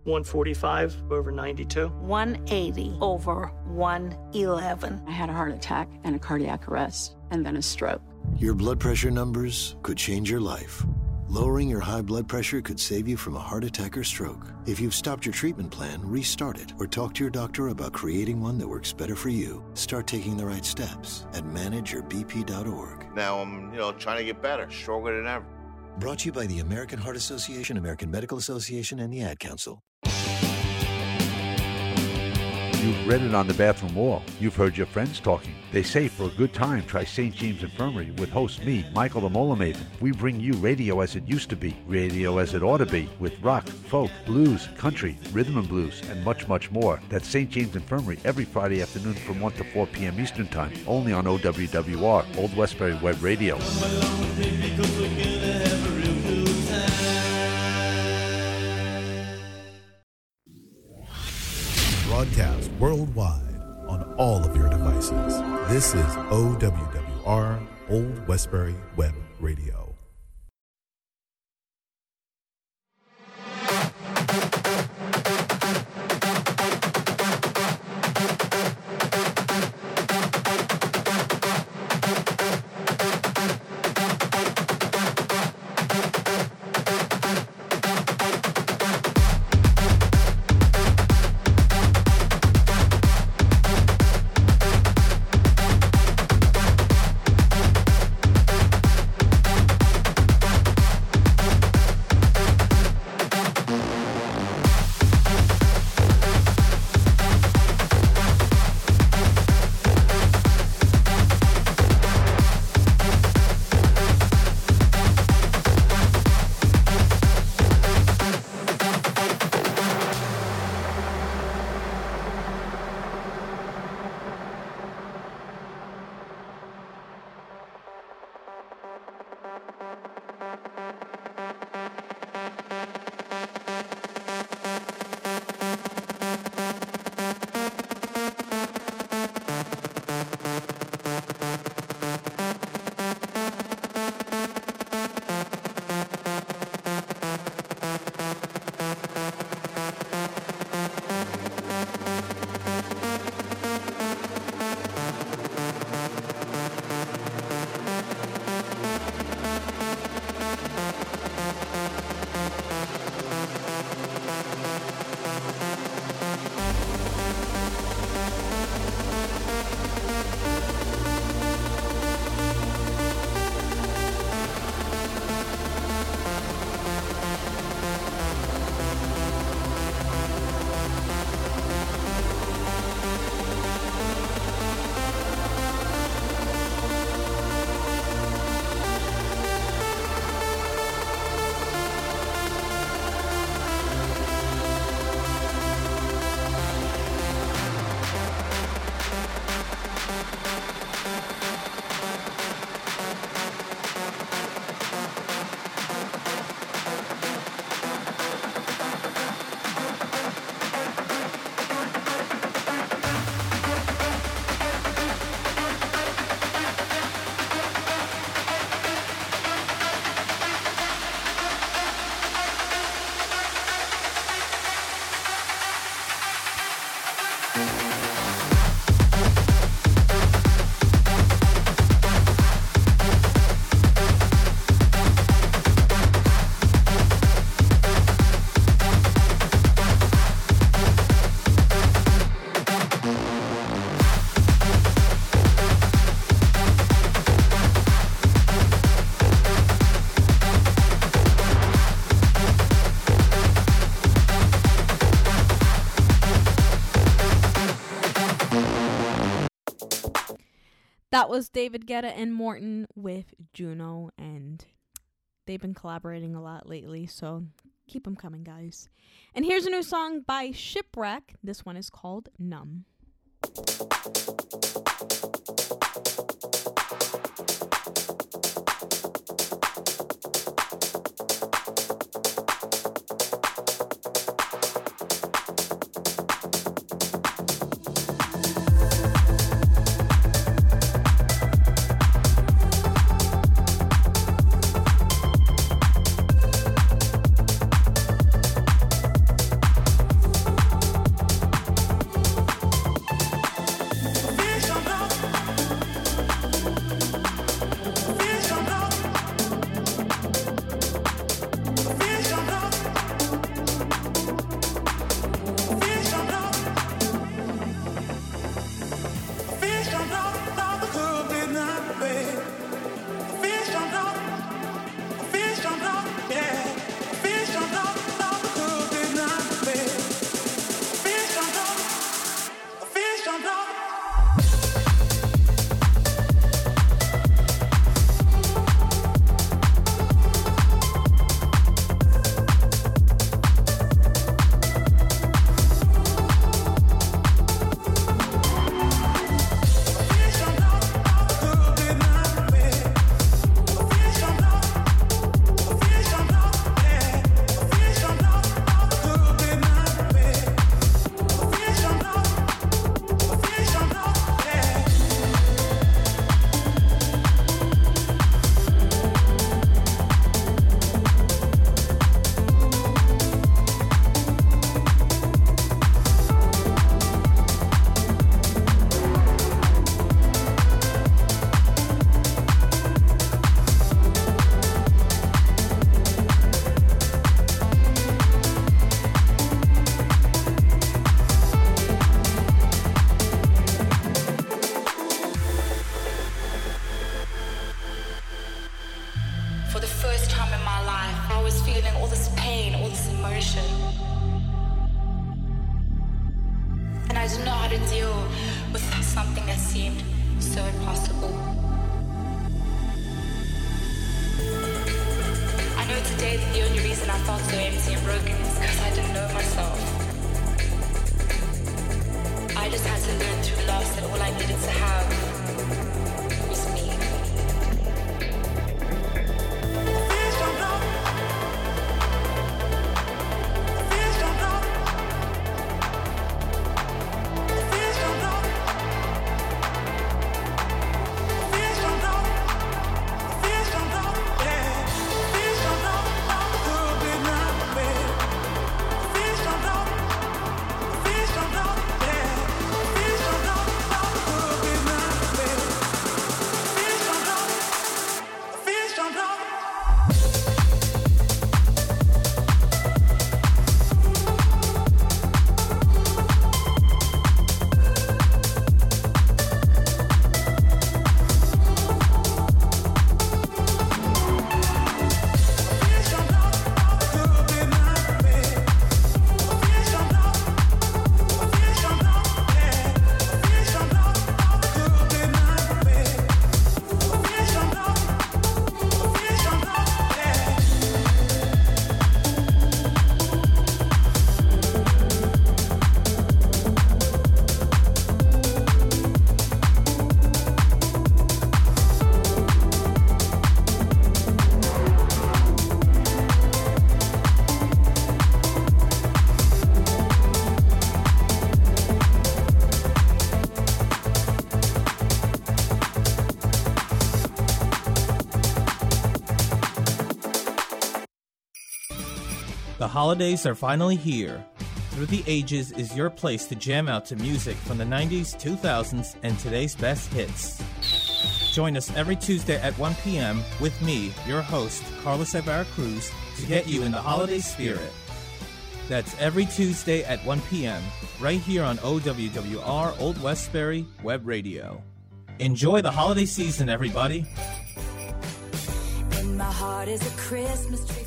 145 over 92. 180 over 111. I had a heart attack and a cardiac arrest, and then a stroke. Your blood pressure numbers could change your life. Lowering your high blood pressure could save you from a heart attack or stroke. If you've stopped your treatment plan, restart it or talk to your doctor about creating one that works better for you. Start taking the right steps at manageyourbp.org. Now I'm, you know, trying to get better, stronger than ever. Brought to you by the American Heart Association, American Medical Association, and the Ad Council. You've read it on the bathroom wall. You've heard your friends talking. They say for a good time, try St. James Infirmary with host me, Michael the Mola Maven. We bring you radio as it used to be, radio as it ought to be, with rock, folk, blues, country, rhythm and blues, and much, much more. That's St. James Infirmary every Friday afternoon from 1 to 4 p.m. Eastern Time, only on OWWR, Old Westbury Web Radio. Broadcast worldwide on all of your devices. This is OWWR Old Westbury Web Radio. That was David Guetta and Morten with Juno, and they've been collaborating a lot lately, so keep them coming, guys. And here's a new song by Shipwreck. This one is called Numb. Holidays are finally here. Through the Ages is your place to jam out to music from the 90s, 2000s, and today's best hits. Join us every Tuesday at 1 p.m. with me, your host, Carlos Ibarra Cruz, to get you in the holiday spirit. That's every Tuesday at 1 p.m., right here on OWWR Old Westbury Web Radio. Enjoy the holiday season, everybody. In my heart is a Christmas tree.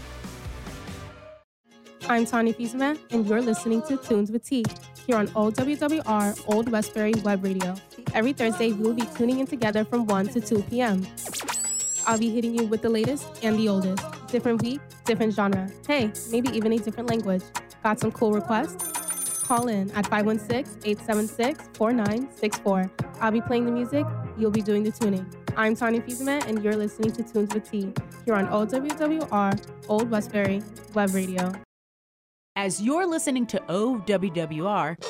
I'm Tanya Fiesman, and you're listening to Tunes with T here on OWWR Old Westbury Web Radio. Every Thursday, we'll be tuning in together from 1 to 2 p.m. I'll be hitting you with the latest and the oldest. Different week, different genre. Hey, maybe even a different language. Got some cool requests? Call in at 516-876-4964. I'll be playing the music, you'll be doing the tuning. I'm Tanya Fiesman, and you're listening to Tunes with T here on OWWR Old Westbury Web Radio. As you're listening to OWWR,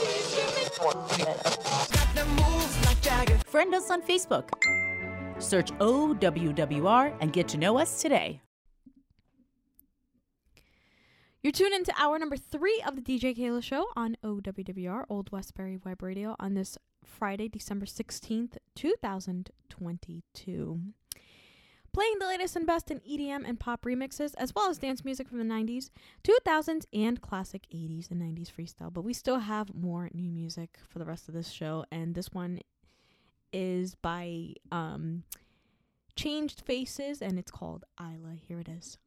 friend us on Facebook. Search OWWR and get to know us today. You're tuned into hour number three of the DJ Keila Show on OWWR, Old Westbury Web Radio, on this Friday, December 16th, 2022. Playing the latest and best in EDM and pop remixes, as well as dance music from the 90s, 2000s, and classic 80s and 90s freestyle. But we still have more new music for the rest of this show, and this one is by um, Changed Faces, and it's called Isla. Here it is.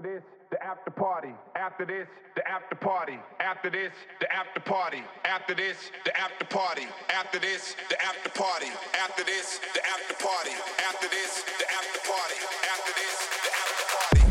After this, the after party. After this, the after party. After this, the after party. After this, the after party. After this, the after party. After this, the after party. After this, the after party. After this, the after party.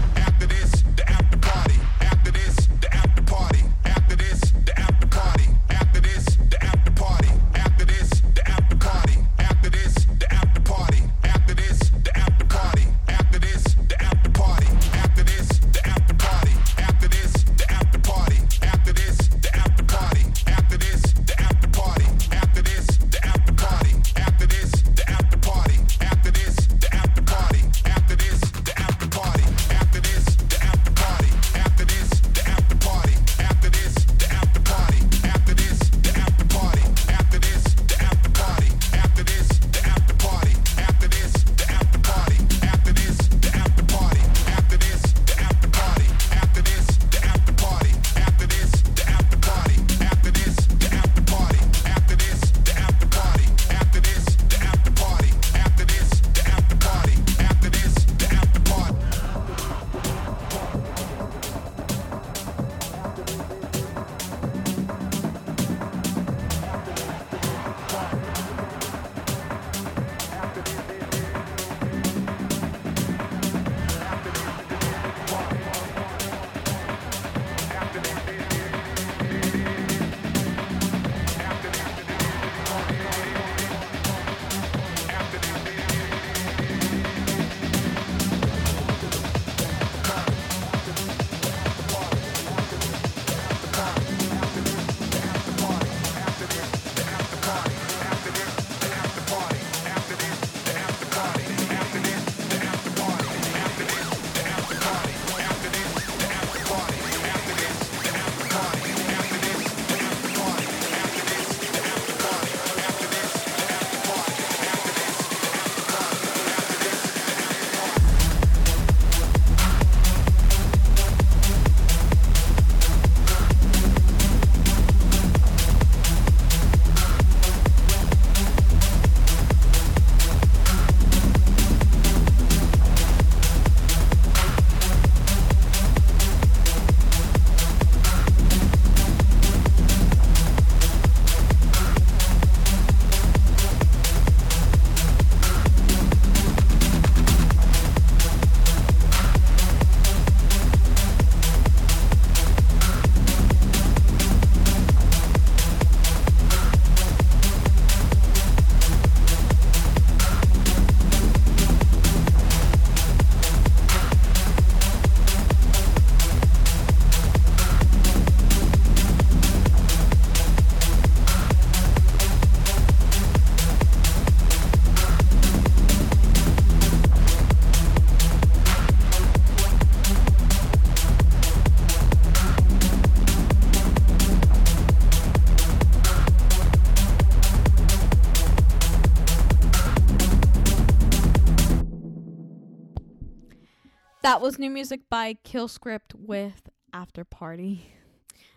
that was new music by Killscript with After Party.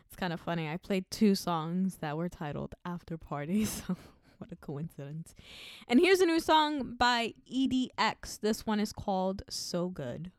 It's kind of funny. I played two songs that were titled After Party, so what a coincidence. And here's a new song by EDX. This one is called So Good.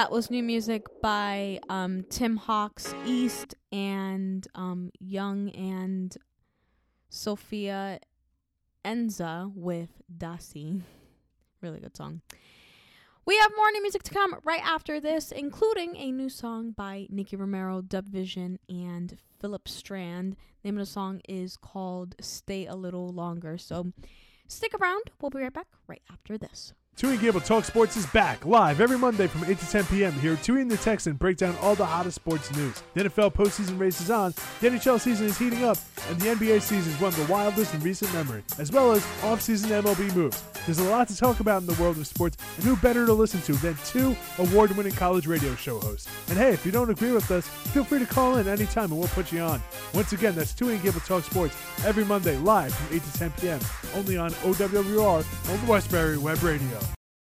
That was new music by um, Tim Hawks East and um, Young and Sophia Enza with Dasi. Really good song. We have more new music to come right after this, including a new song by Nicky Romero, DubVision, and Philip Strand. The name of the song is called Stay a Little Longer. So stick around. We'll be right back right after this. Tui and Gable Talk Sports is back live every Monday from 8 to 10 p.m. Here, Tui and the Texan break down all the hottest sports news. The NFL postseason race is on, the NHL season is heating up, and the NBA season is one of the wildest in recent memory, as well as off-season MLB moves. There's a lot to talk about in the world of sports, and who better to listen to than two award-winning college radio show hosts? And hey, if you don't agree with us, feel free to call in anytime and we'll put you on. Once again, that's Tui and Gable Talk Sports every Monday live from 8 to 10 p.m. only on OWWR Old Westbury Web Radio.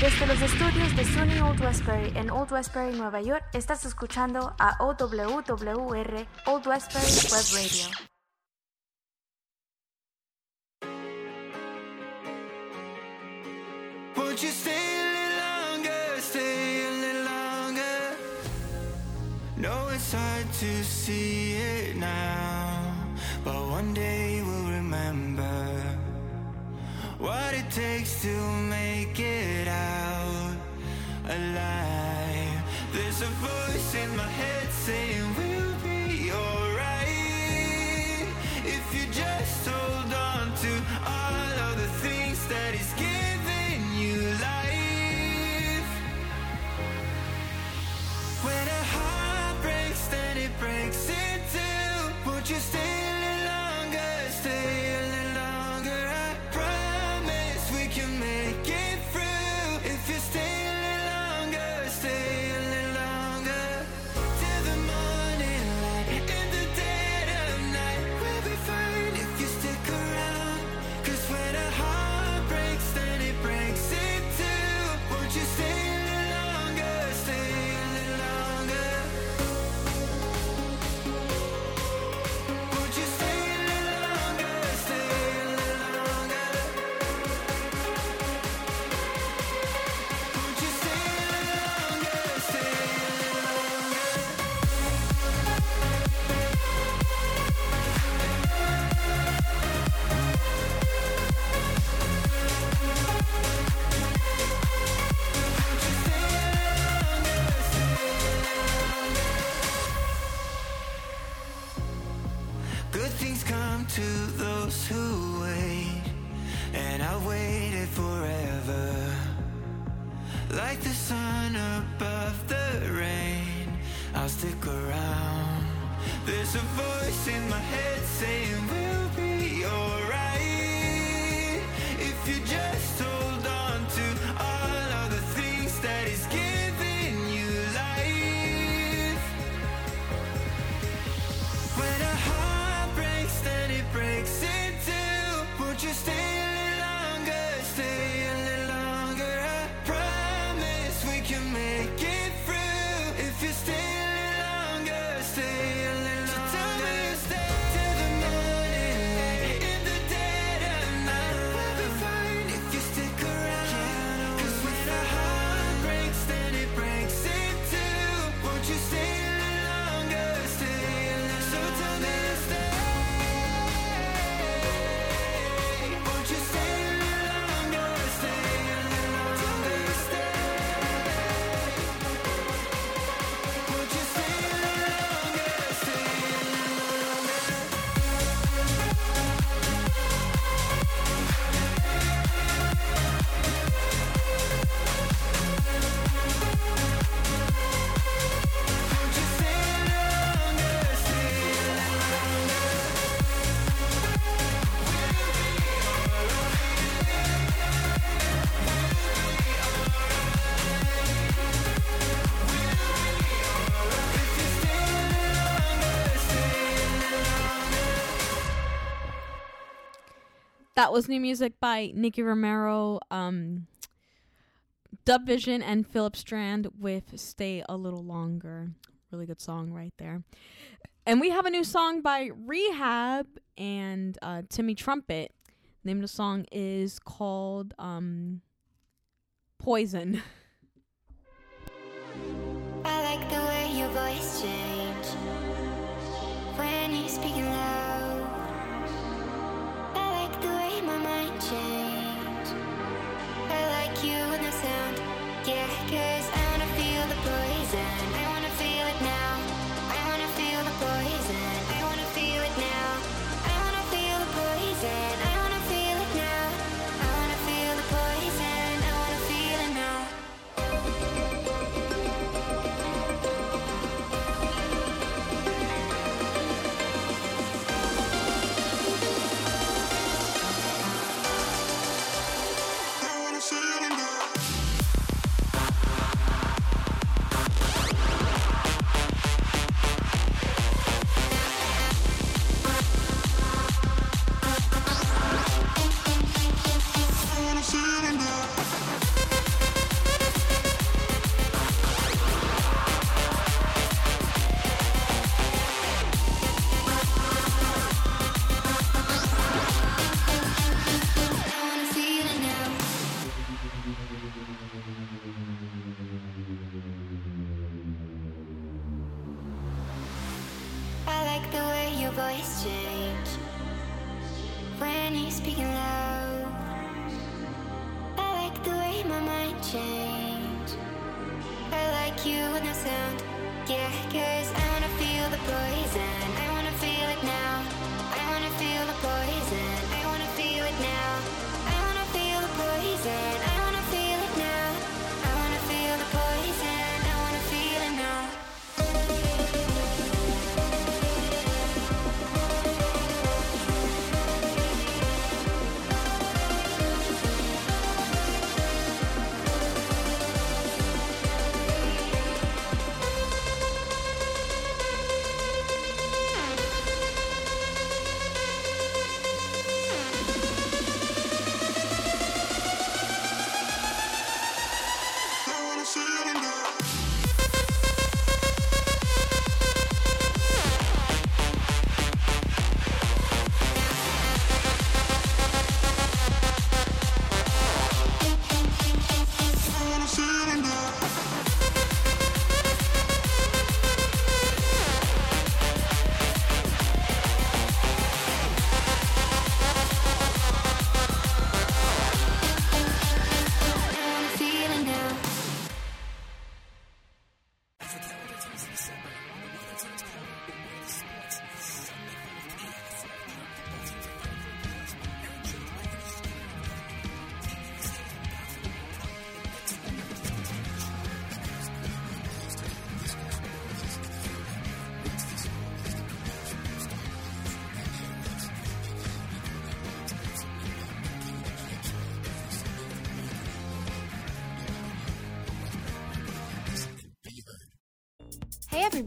Desde los estudios de SUNY Old Westbury en Old Westbury, Nueva York, estás escuchando a OWWR Old Westbury Web Radio. A little longer? No, it's hard to see it now, but one day. what it takes to make it out alive. There's a voice in my head saying. a voice in my head saying was new music by Nicky Romero, um, DubVision, and Philip Strand with Stay a Little Longer. Really good song right there. And we have a new song by R3HAB and uh, Timmy Trumpet. The name of the song is called um, Poison. I like the way your voice when you're. change. I like you and the sound, yeah, cause I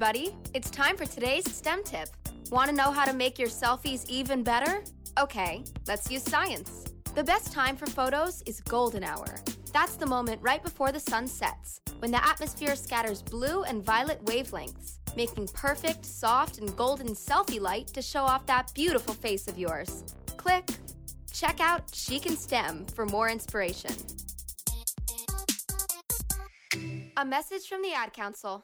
everybody, it's time for today's STEM tip. Want to know how to make your selfies even better? Okay, let's use science. The best time for photos is golden hour. That's the moment right before the sun sets, when the atmosphere scatters blue and violet wavelengths, making perfect, soft, and golden selfie light to show off that beautiful face of yours. Click. Check out She Can STEM for more inspiration. A message from the Ad Council.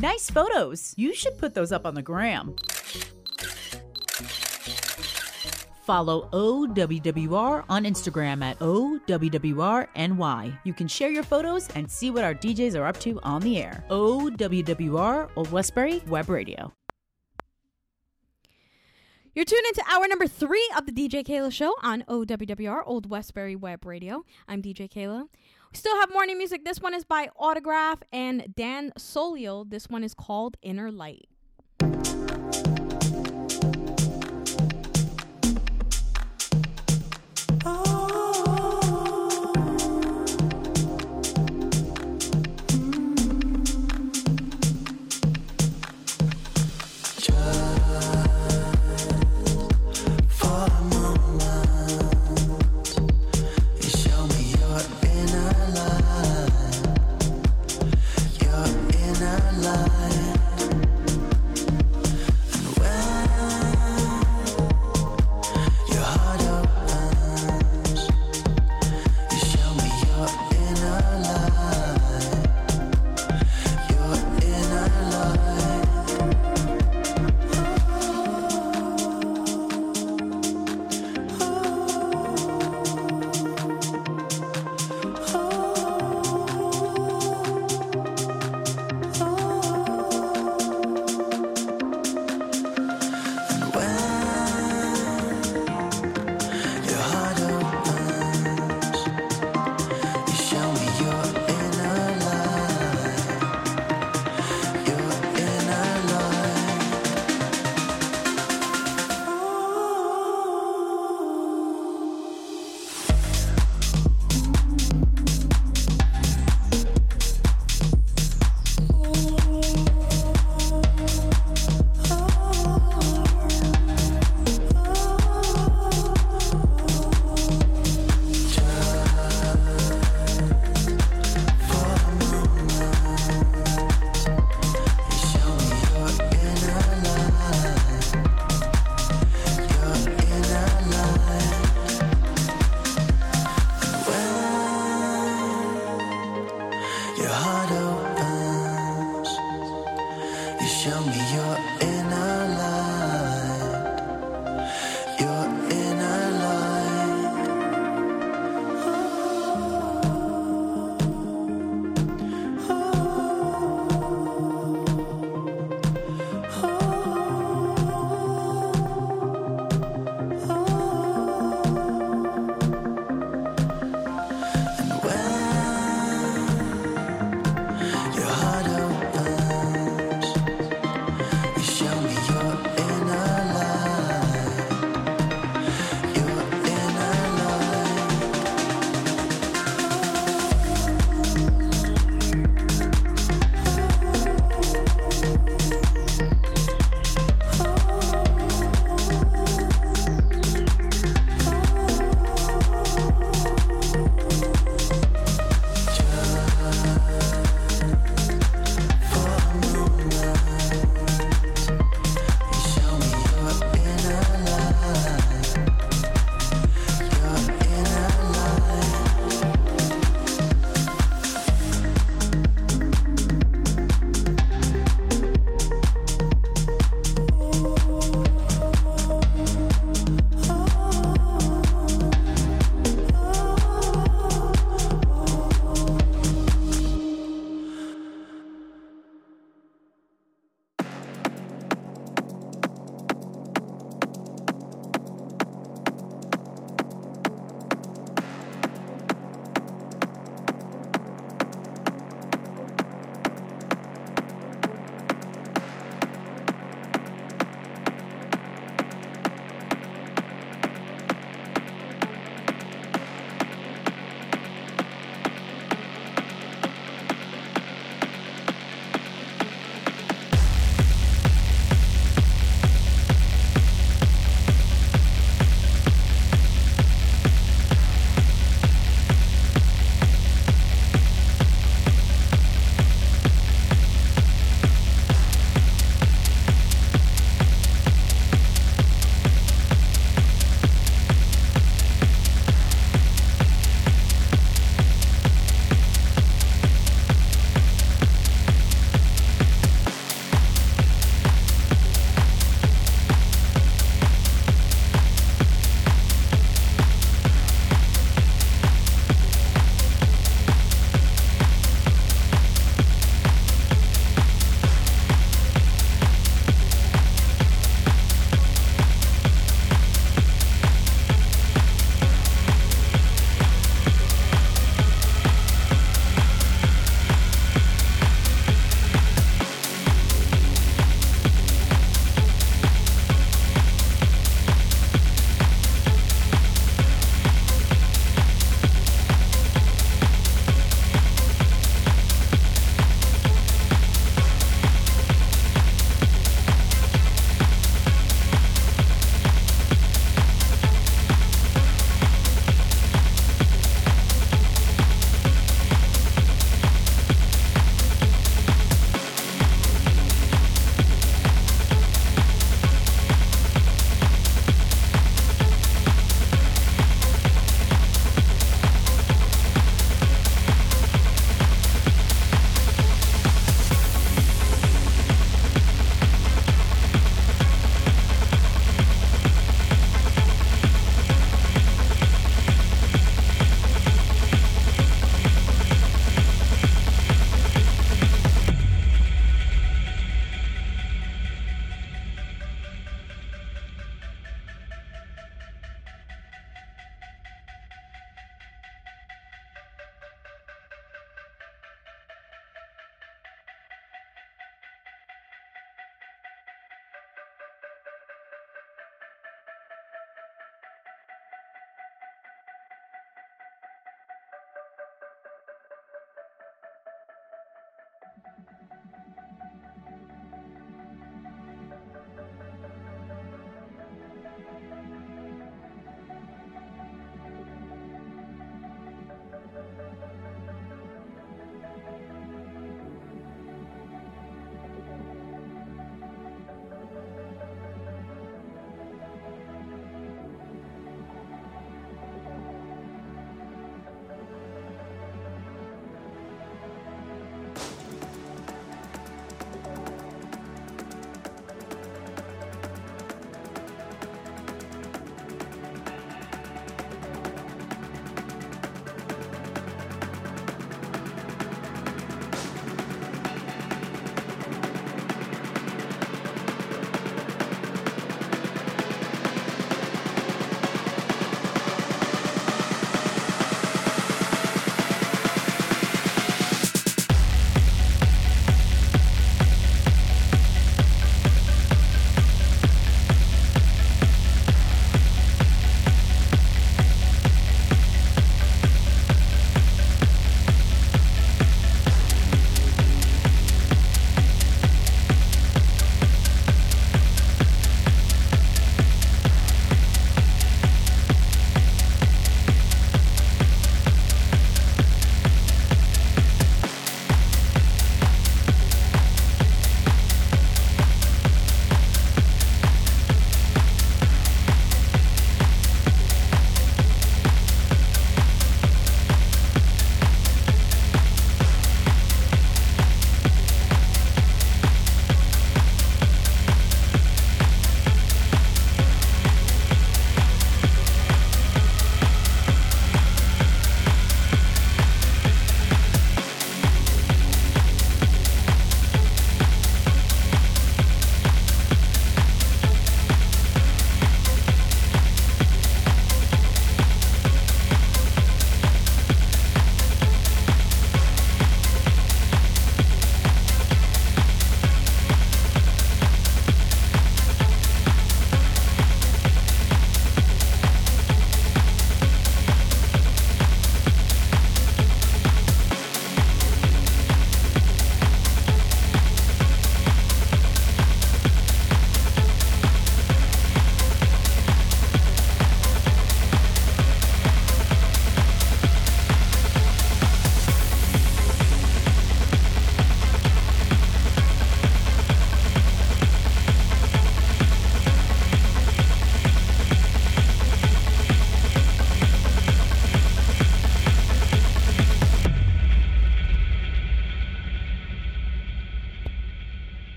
Nice photos. You should put those up on the gram. Follow OWWR on Instagram at OWWRNY. You can share your photos and see what our DJs are up to on the air. OWWR Old Westbury Web Radio. You're tuned into hour number three of the DJ Keila Show on OWWR Old Westbury Web Radio. I'm DJ Keila. We still have morning music. This one is by Autograph and Dan Solio. This one is called Inner Light.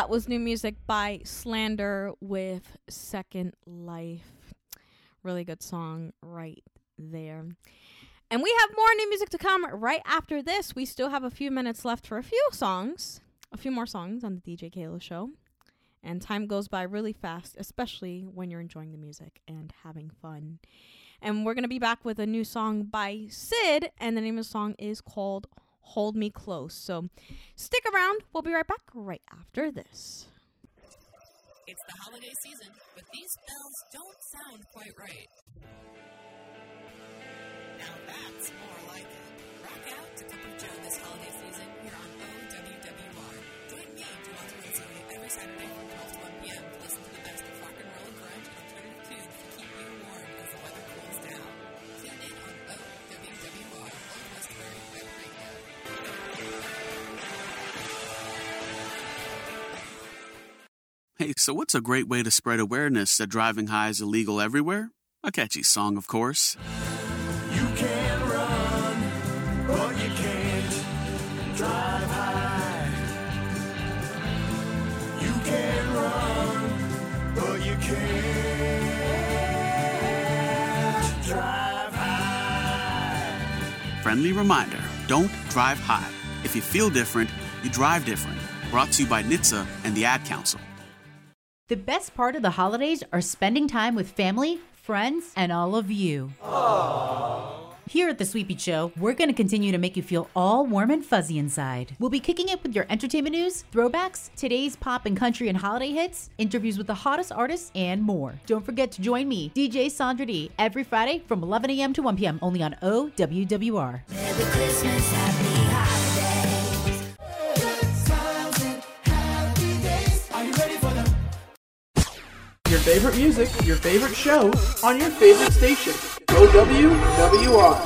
That was new music by Slander with Second Life. Really good song right there. And we have more new music to come right after this. We still have a few minutes left for a few songs, a few more songs on the DJ Keila show. And time goes by really fast, especially when you're enjoying the music and having fun. And we're going to be back with a new song by Sid, and the name of the song is called Hold Me Close. So stick around. We'll be right back right after this. It's the holiday season, but these bells don't sound quite right. Now that's more like. Rock out to Cookie Joe this holiday season Hey, so what's a great way to spread awareness that driving high is illegal everywhere? A catchy song, of course. You can run, but you can't drive high. You can run, but you can't drive high. Friendly reminder don't drive high. If you feel different, you drive different. Brought to you by NHTSA and the Ad Council. The best part of the holidays are spending time with family, friends, and all of you. Here at The Sweepy Show, we're going to continue to make you feel all warm and fuzzy inside. We'll be kicking it with your entertainment news, throwbacks, today's pop and country and holiday hits, interviews with the hottest artists, and more. Don't forget to join me, DJ Sandra D, every Friday from 11 a.m. to 1 p.m. only on OWWR. Favorite music, your favorite show on your favorite station. OWWR.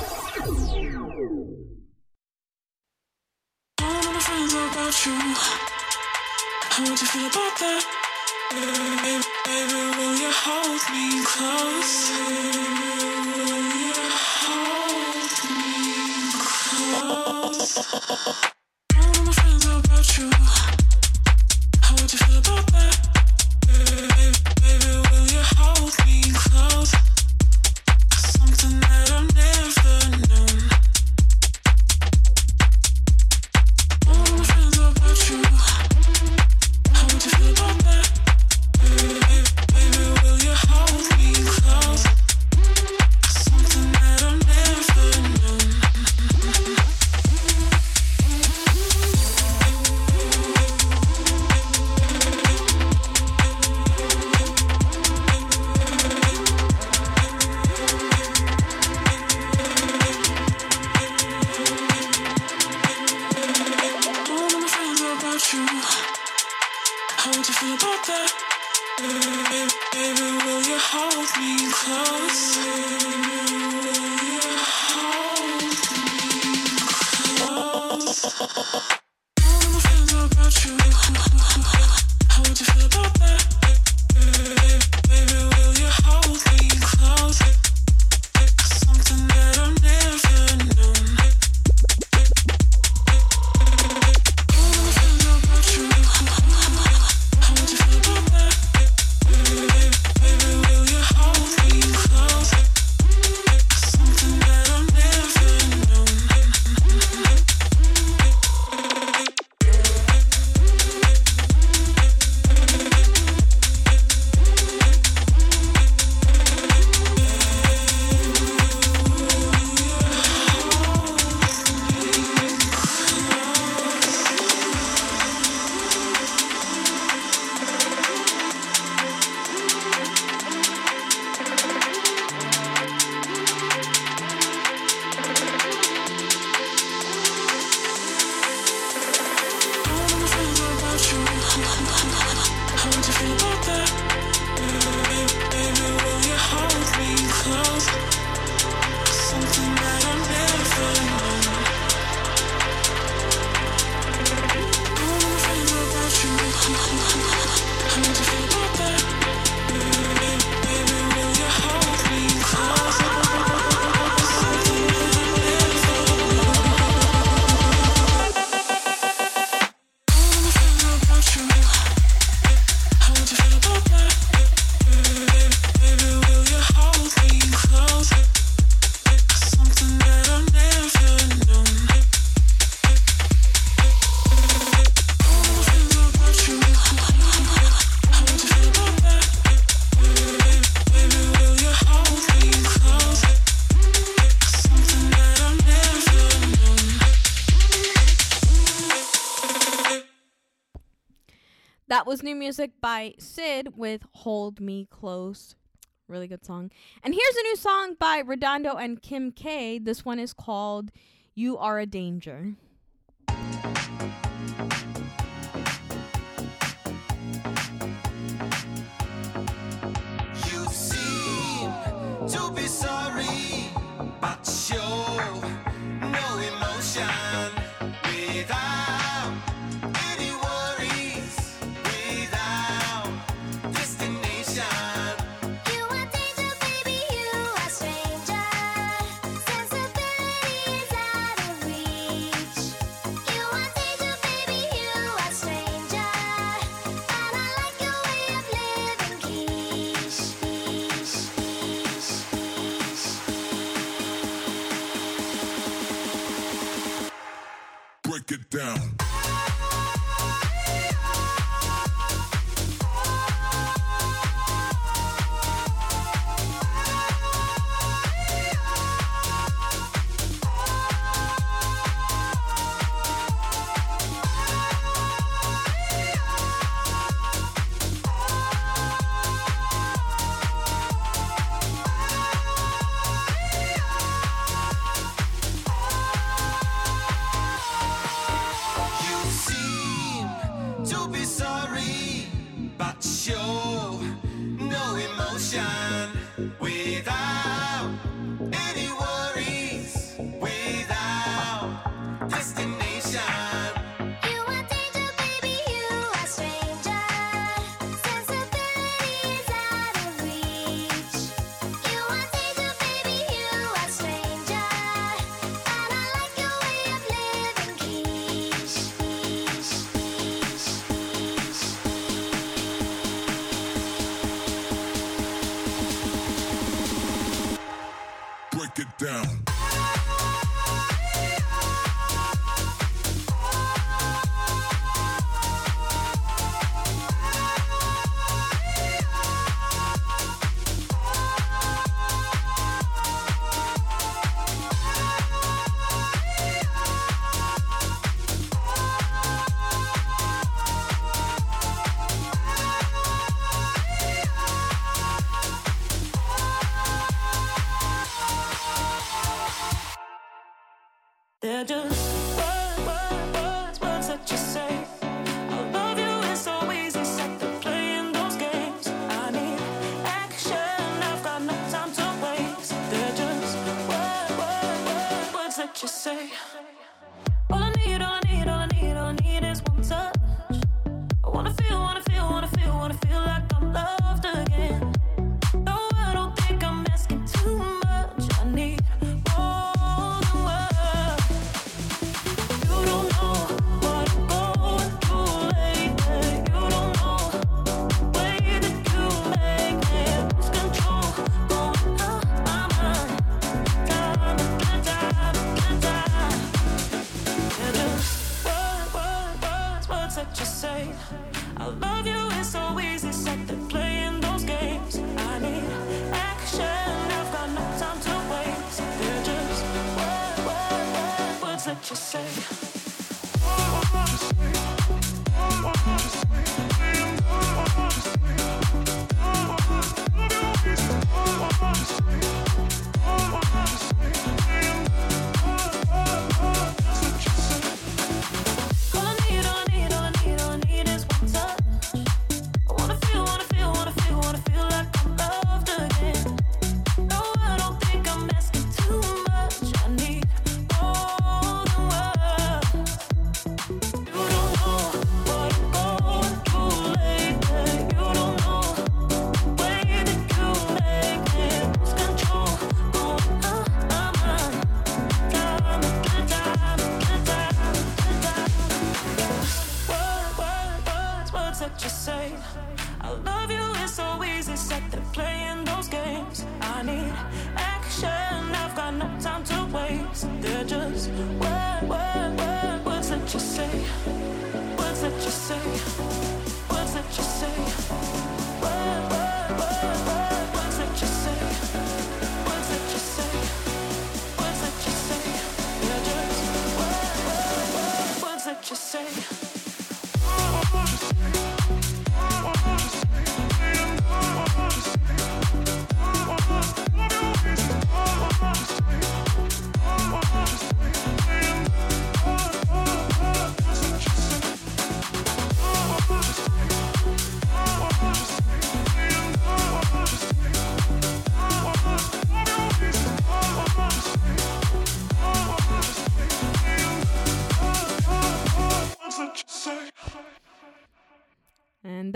How would you feel about that? Baby, baby, will you hold me? Will you hold me? Sid with Hold Me Close. Really good song. And here's a new song by Redondo and Kim K. This one is called You Are a Danger.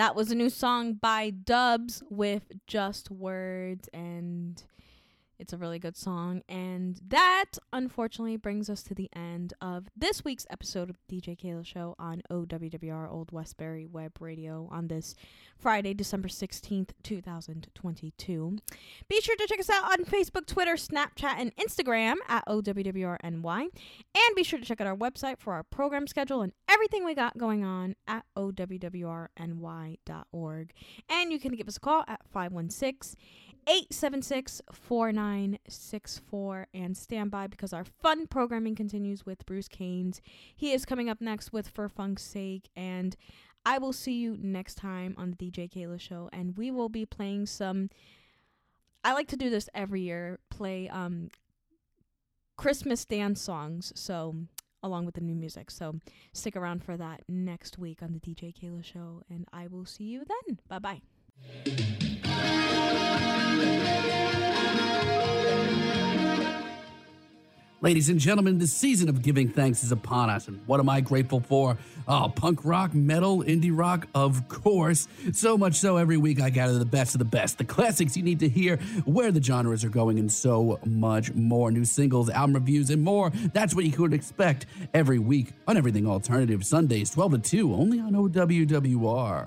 That was a new song by Dubs with Just Words, and it's a really good song. And that, unfortunately, brings us to the end of this week's episode of DJ Keila Show on OWWR Old Westbury Web Radio on this Friday, December 16th, 2022. Be sure to check us out on Facebook, Twitter, Snapchat, and Instagram at OWWRNY. And be sure to check out our website for our program schedule and everything we got going on at OWWRNY.org. And you can give us a call at 516 876 4964 and stand by because our fun programming continues with Bruce Canes. He is coming up next with For Funk's Sake, and I will see you next time on the DJ Keila Show, and we will be playing some. I like to do this every year, play um, Christmas dance songs, so along with the new music. So stick around for that next week on the DJ Keila Show, and I will see you then. Bye bye. Ladies and gentlemen, the season of giving thanks is upon us, and what am I grateful for? Oh, punk rock, metal, indie rock, of course. So much so, every week I gather the best of the best, the classics you need to hear, where the genres are going, and so much more. New singles, album reviews, and more. That's what you could expect every week on Everything Alternative, Sundays, 12 to 2, only on OWWR.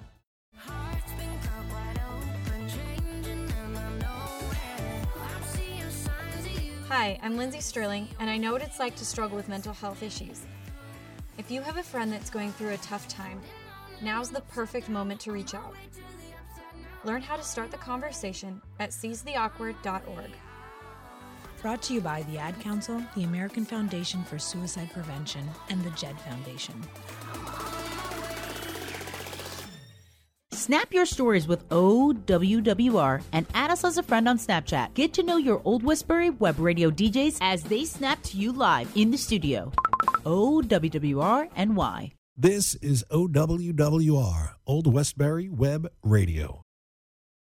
Hi, I'm Lindsey Stirling, and I know what it's like to struggle with mental health issues. If you have a friend that's going through a tough time, now's the perfect moment to reach out. Learn how to start the conversation at seizetheawkward.org. Brought to you by the Ad Council, the American Foundation for Suicide Prevention, and the JED Foundation. Snap your stories with OWWR and add us as a friend on Snapchat. Get to know your Old Westbury web radio DJs as they snap to you live in the studio. OWWR and NY. This is OWWR, Old Westbury Web Radio.